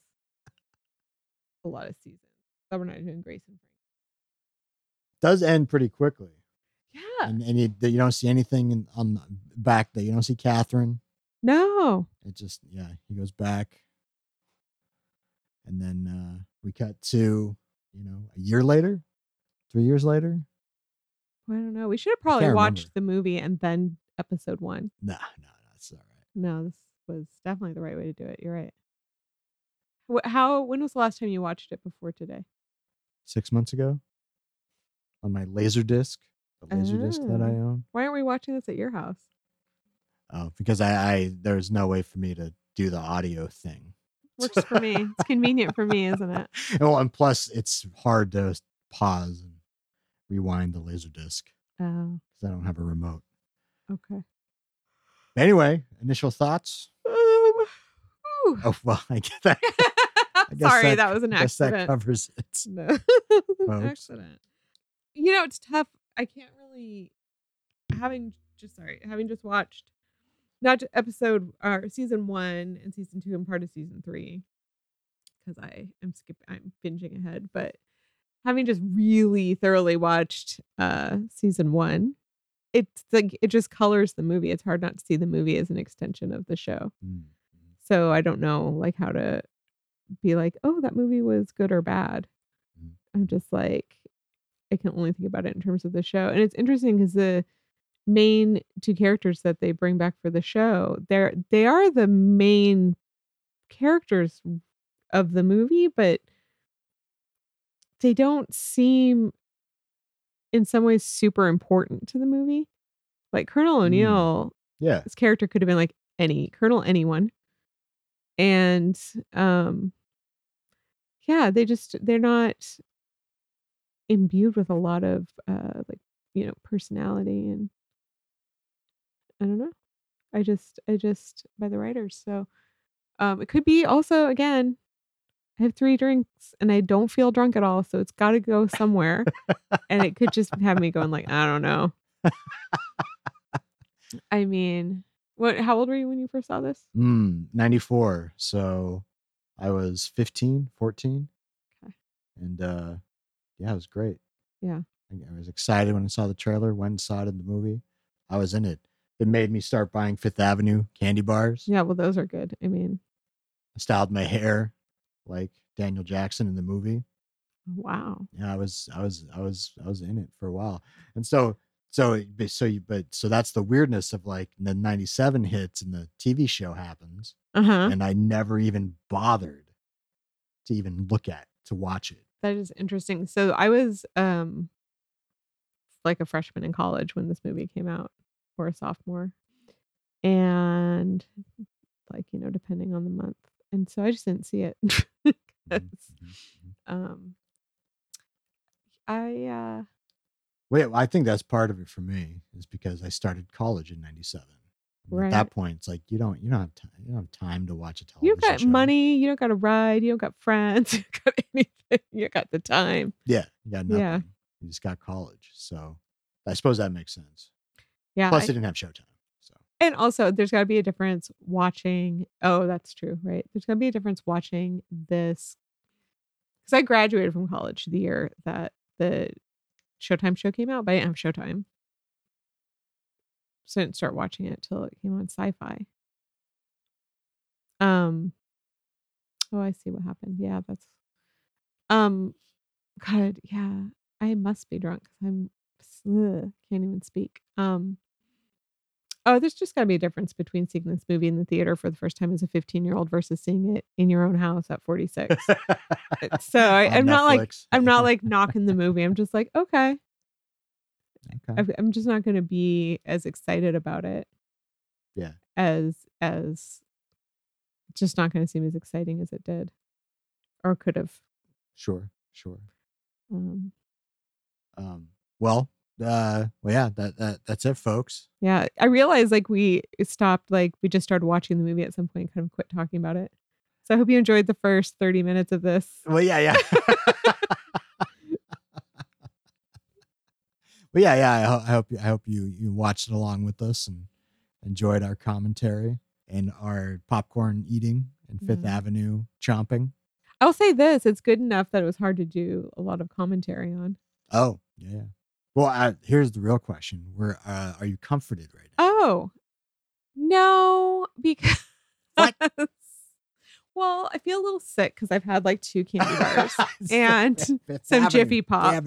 A lot of seasons. So we're not doing Grace and Frankie. Does end pretty quickly, Yeah. and and you, you don't see anything in, on the back there. You don't see Catherine. No. It just yeah, he goes back, and then uh, we cut to you know a year later, three years later. I don't know. We should have probably watched remember. the movie and then episode one. Nah, no, that's all right. No, this was definitely the right way to do it. You're right. How? When was the last time you watched it before today? Six months ago, on my laser disc, the laser disc that I Oh. own. Why aren't we watching this at your house? Oh, because I, I there's no way for me to do the audio thing. Works for me. It's convenient for me, isn't it? (laughs) Well, and plus it's hard to pause and rewind the laser disc Oh, because I don't have a remote. okay. But anyway, initial thoughts. Um, whew. Oh well, I get that. (laughs) guess Sorry, that- that, was an I guess that covers it. No, (laughs) an accident. You know, it's tough. I can't really having just sorry having just watched not ju- episode or season one and season two and part of season three because I am skipping I'm binging ahead, but having just really thoroughly watched uh season one, it's like it just colors the movie. It's hard not to see the movie as an extension of the show. Mm. So I don't know like how to be like, oh, that movie was good or bad. Mm. I'm just like, I can only think about it in terms of the show. And it's interesting because the main two characters that they bring back for the show, they're they are the main characters of the movie, but they don't seem in some ways super important to the movie. Like Colonel Mm. O'Neill Yeah. his character could have been like any colonel anyone and um yeah they just they're not imbued with a lot of uh like you know personality and i don't know i just i just by the writers so um it could be also again i have three drinks and i don't feel drunk at all so it's got to go somewhere and it could just have me going like i don't know i mean what how old were you when you first saw this Mm, 94. So I was 15, 14. Okay. And uh, yeah, it was great. Yeah. I I was excited when I saw the trailer, went and saw it in the movie. I was in it. It made me start buying Fifth Avenue candy bars. Yeah, well, those are good. I mean, I styled my hair like Daniel Jackson in the movie. wow. Yeah, I was, I was, I was, I was in it for a while. And so, so, so you, but so that's the weirdness of like the 97 hits and the TV show happens. Uh huh. And I never even bothered to even look at, to watch it. That is interesting. So I was um like a freshman in college when this movie came out, or a sophomore, and like you know, depending on the month. And so I just didn't see it. Mhm, mhm, mhm. um, I uh Wait, I think that's part of it for me is because I started college in '97. At that point, it's like you don't you don't have time you don't have time to watch a television. you don't got show. money, you don't got a ride, you don't got friends, (laughs) you got anything, you got the time. Yeah, you got nothing. Yeah. You just got college, so I suppose that makes sense. Yeah. Plus, I- it didn't have Showtime, so and also there's got to be a difference watching oh that's true right there's got to be a difference watching this because i graduated from college the year that the showtime show came out but i didn't have showtime so i didn't start watching it till it came on sci-fi. Um oh i see what happened. Yeah that's um god yeah i must be drunk because i'm ugh, can't even speak. Um Oh, there's just got to be a difference between seeing this movie in the theater for the first time as a 15 year old versus seeing it in your own house at 46. (laughs) so I, I'm not like I'm not like (laughs) knocking the movie. I'm just like okay, okay. I'm just not going to be as excited about it. Yeah. As as just not going to seem as exciting as it did, or could have. Sure, sure. Um, Um, well, uh, well, yeah, that, that that's it, folks. yeah, I realized like we stopped like we just started watching the movie at some point, kind of quit talking about it. So I hope you enjoyed the first 30 minutes of this. Well, yeah, yeah. (laughs) (laughs) well, yeah, yeah. I, ho- I hope you, I hope you you watched it along with us and enjoyed our commentary and our popcorn eating and Fifth Yeah. Avenue chomping. I'll say this: it's good enough that it was hard to do a lot of commentary on. Oh, yeah. Well, uh, here's the real question: Where uh, are you comforted right now? Oh no, because (laughs) well, I feel a little sick because I've had like two candy (laughs) bars and some Jiffy Pop.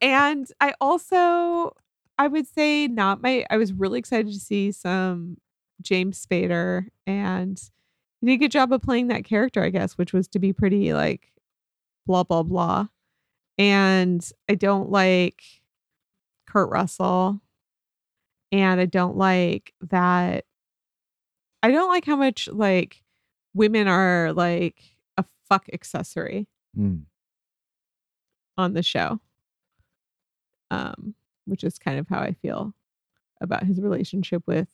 And I also I would say not my I was really excited to see some James Spader and he did a good job of playing that character, I guess, which was to be pretty like blah blah blah. And I don't like Kurt Russell. And I don't like that I don't like how much like women are like a fuck accessory Mm. on the show. Um, which is kind of how I feel about his relationship with.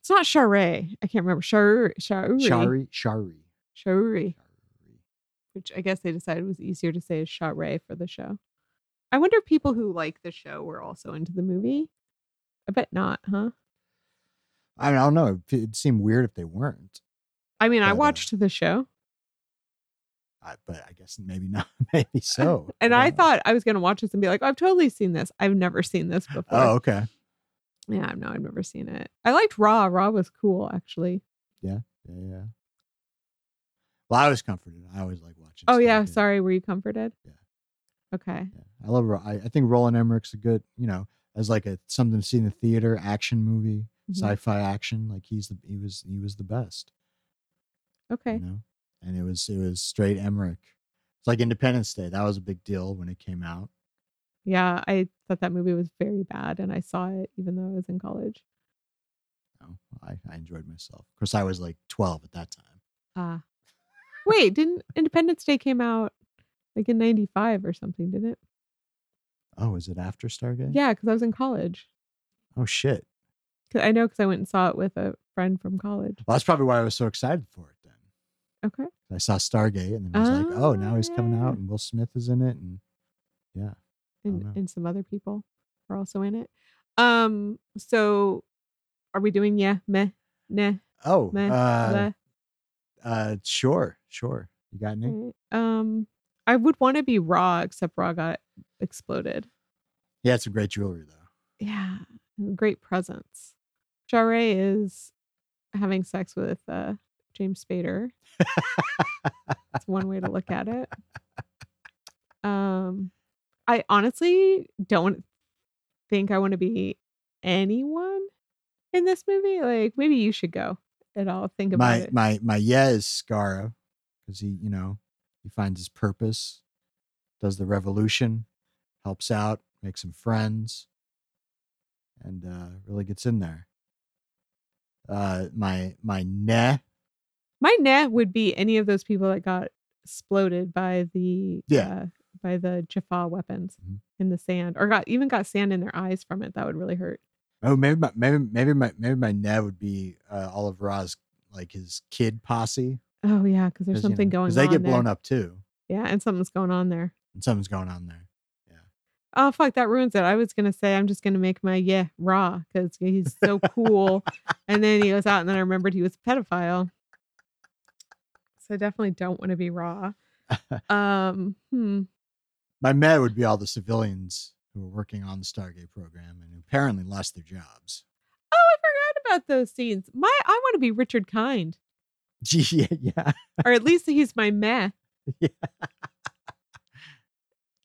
It's not Shari. I can't remember Shari. Shari. Shari, Shari, Shari. Shari. Which I guess they decided was easier to say as Shari for the show. I wonder if people who like the show were also into the movie. I bet not, huh? I, mean, I don't know. It, it seemed weird if they weren't. I mean, I But, uh, watched the show I, but I guess maybe (laughs) not. Maybe so. (laughs) and I don't thought I was going to watch this and be like, I've totally seen this. I've never seen this before. Oh, okay. Yeah, no, I've never seen it. I liked Ra. Ra was cool, actually. Yeah, yeah. Yeah. Well, I was comforted. I always like watching. Oh yeah, sorry. Were you comforted? Yeah. Okay. Yeah. I love. I, I think Roland Emmerich's a good. You know, as like a something to see in the theater action movie, Mhm. sci-fi action. Like he's the he was he was the best. Okay. You know, and it was it was straight Emmerich. It's like Independence Day. That was a big deal when it came out. Yeah, I thought that movie was very bad, and I saw it even though I was in college. Oh, I, I enjoyed myself. Of course, I was like twelve at that time. Ah. Wait, didn't Independence Day came out like in '95 or something? Didn't it? Oh, was it after Stargate? Yeah, because I was in college. Oh shit. I know because I went and saw it with a friend from college. Well, that's probably why I was so excited for it. Okay. I saw Stargate and then I was like, oh, now Oh, he's coming out and Will Smith is in it. And yeah. and and some other people are also in it. Um. So, are we doing yeah, meh, nah, Oh, meh, uh. Uh, sure, sure. You got any? Um, I would want to be Ra, except Ra got exploded. Yeah, it's some great jewelry though. Yeah, great presence. Sha're is having sex with uh, James Spader. That's one way to look at it. Um, I honestly don't think I want to be anyone in this movie. Like, maybe you should go, and I'll think about my it. my my yeah is Skaara because he you know he finds his purpose, does the revolution, helps out, makes some friends, and uh, really gets in there. Uh, my my nah My net would be any of those people that got exploded by the Yeah. uh, by the Jaffa weapons Mhm. in the sand, or got even got sand in their eyes from it. That would really hurt. oh maybe my maybe maybe my maybe my nah would be uh, all of Ra's like his kid posse. Oh yeah, because there's something going on. because they get there. blown up too, Yeah, and something's going on there. and something's going on there. Yeah. Oh fuck, that ruins it. I was gonna say I'm just gonna make my yeah Ra because he's so cool, (laughs) and then he goes out, and then I remembered he was a pedophile. I definitely don't want to be Ra. (laughs) Um, hmm. My meh would be all the civilians who were working on the Stargate program and apparently lost their jobs. Oh, I forgot about those scenes. My, I want to be Richard Kind, (laughs) yeah, yeah, or at least he's my meh, (laughs) yeah.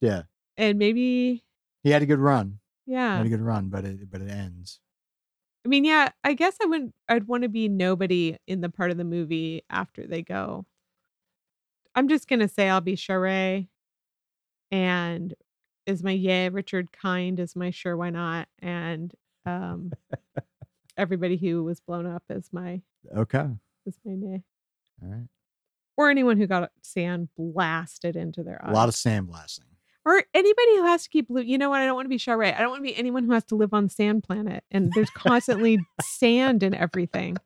yeah. and maybe He had a good run. He yeah. had a good run, but it but it ends. I mean, yeah. I guess I wouldn't. I'd want to be nobody in the part of the movie after they go. I'm just gonna say I'll be Sha're, and is my yeah Richard Kind is my sure why not, and um, (laughs) everybody who was blown up is my Okay. is my nay, All right. or anyone who got sand blasted into their eyes. A lot of sandblasting. or anybody who has to keep blue. You know what? I don't want to be Sha're. I don't want to be anyone who has to live on sand planet, and there's constantly sand and everything.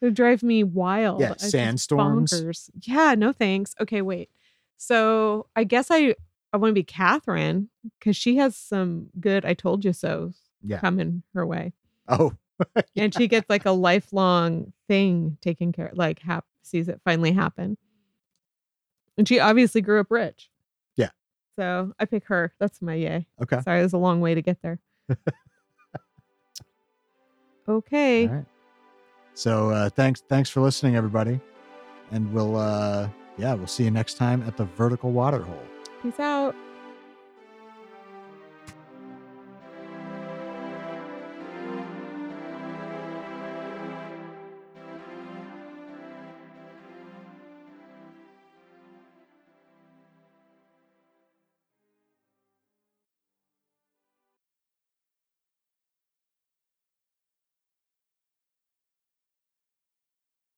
It drives me wild. Yeah, It's sandstorms. bonkers. Yeah, no thanks. Okay, wait. So I guess I I want to be Catherine because she has some good I told you so Yeah. coming her way, Oh, (laughs) and she gets like a lifelong thing taken care. Like hap- sees it finally happen, and she obviously grew up rich. Yeah. So I pick her. That's my yay. okay. Sorry, it was a long way to get there. (laughs) okay. So uh, thanks thanks for listening, everybody, and we'll uh, yeah we'll see you next time at the vertical water hole. Peace out.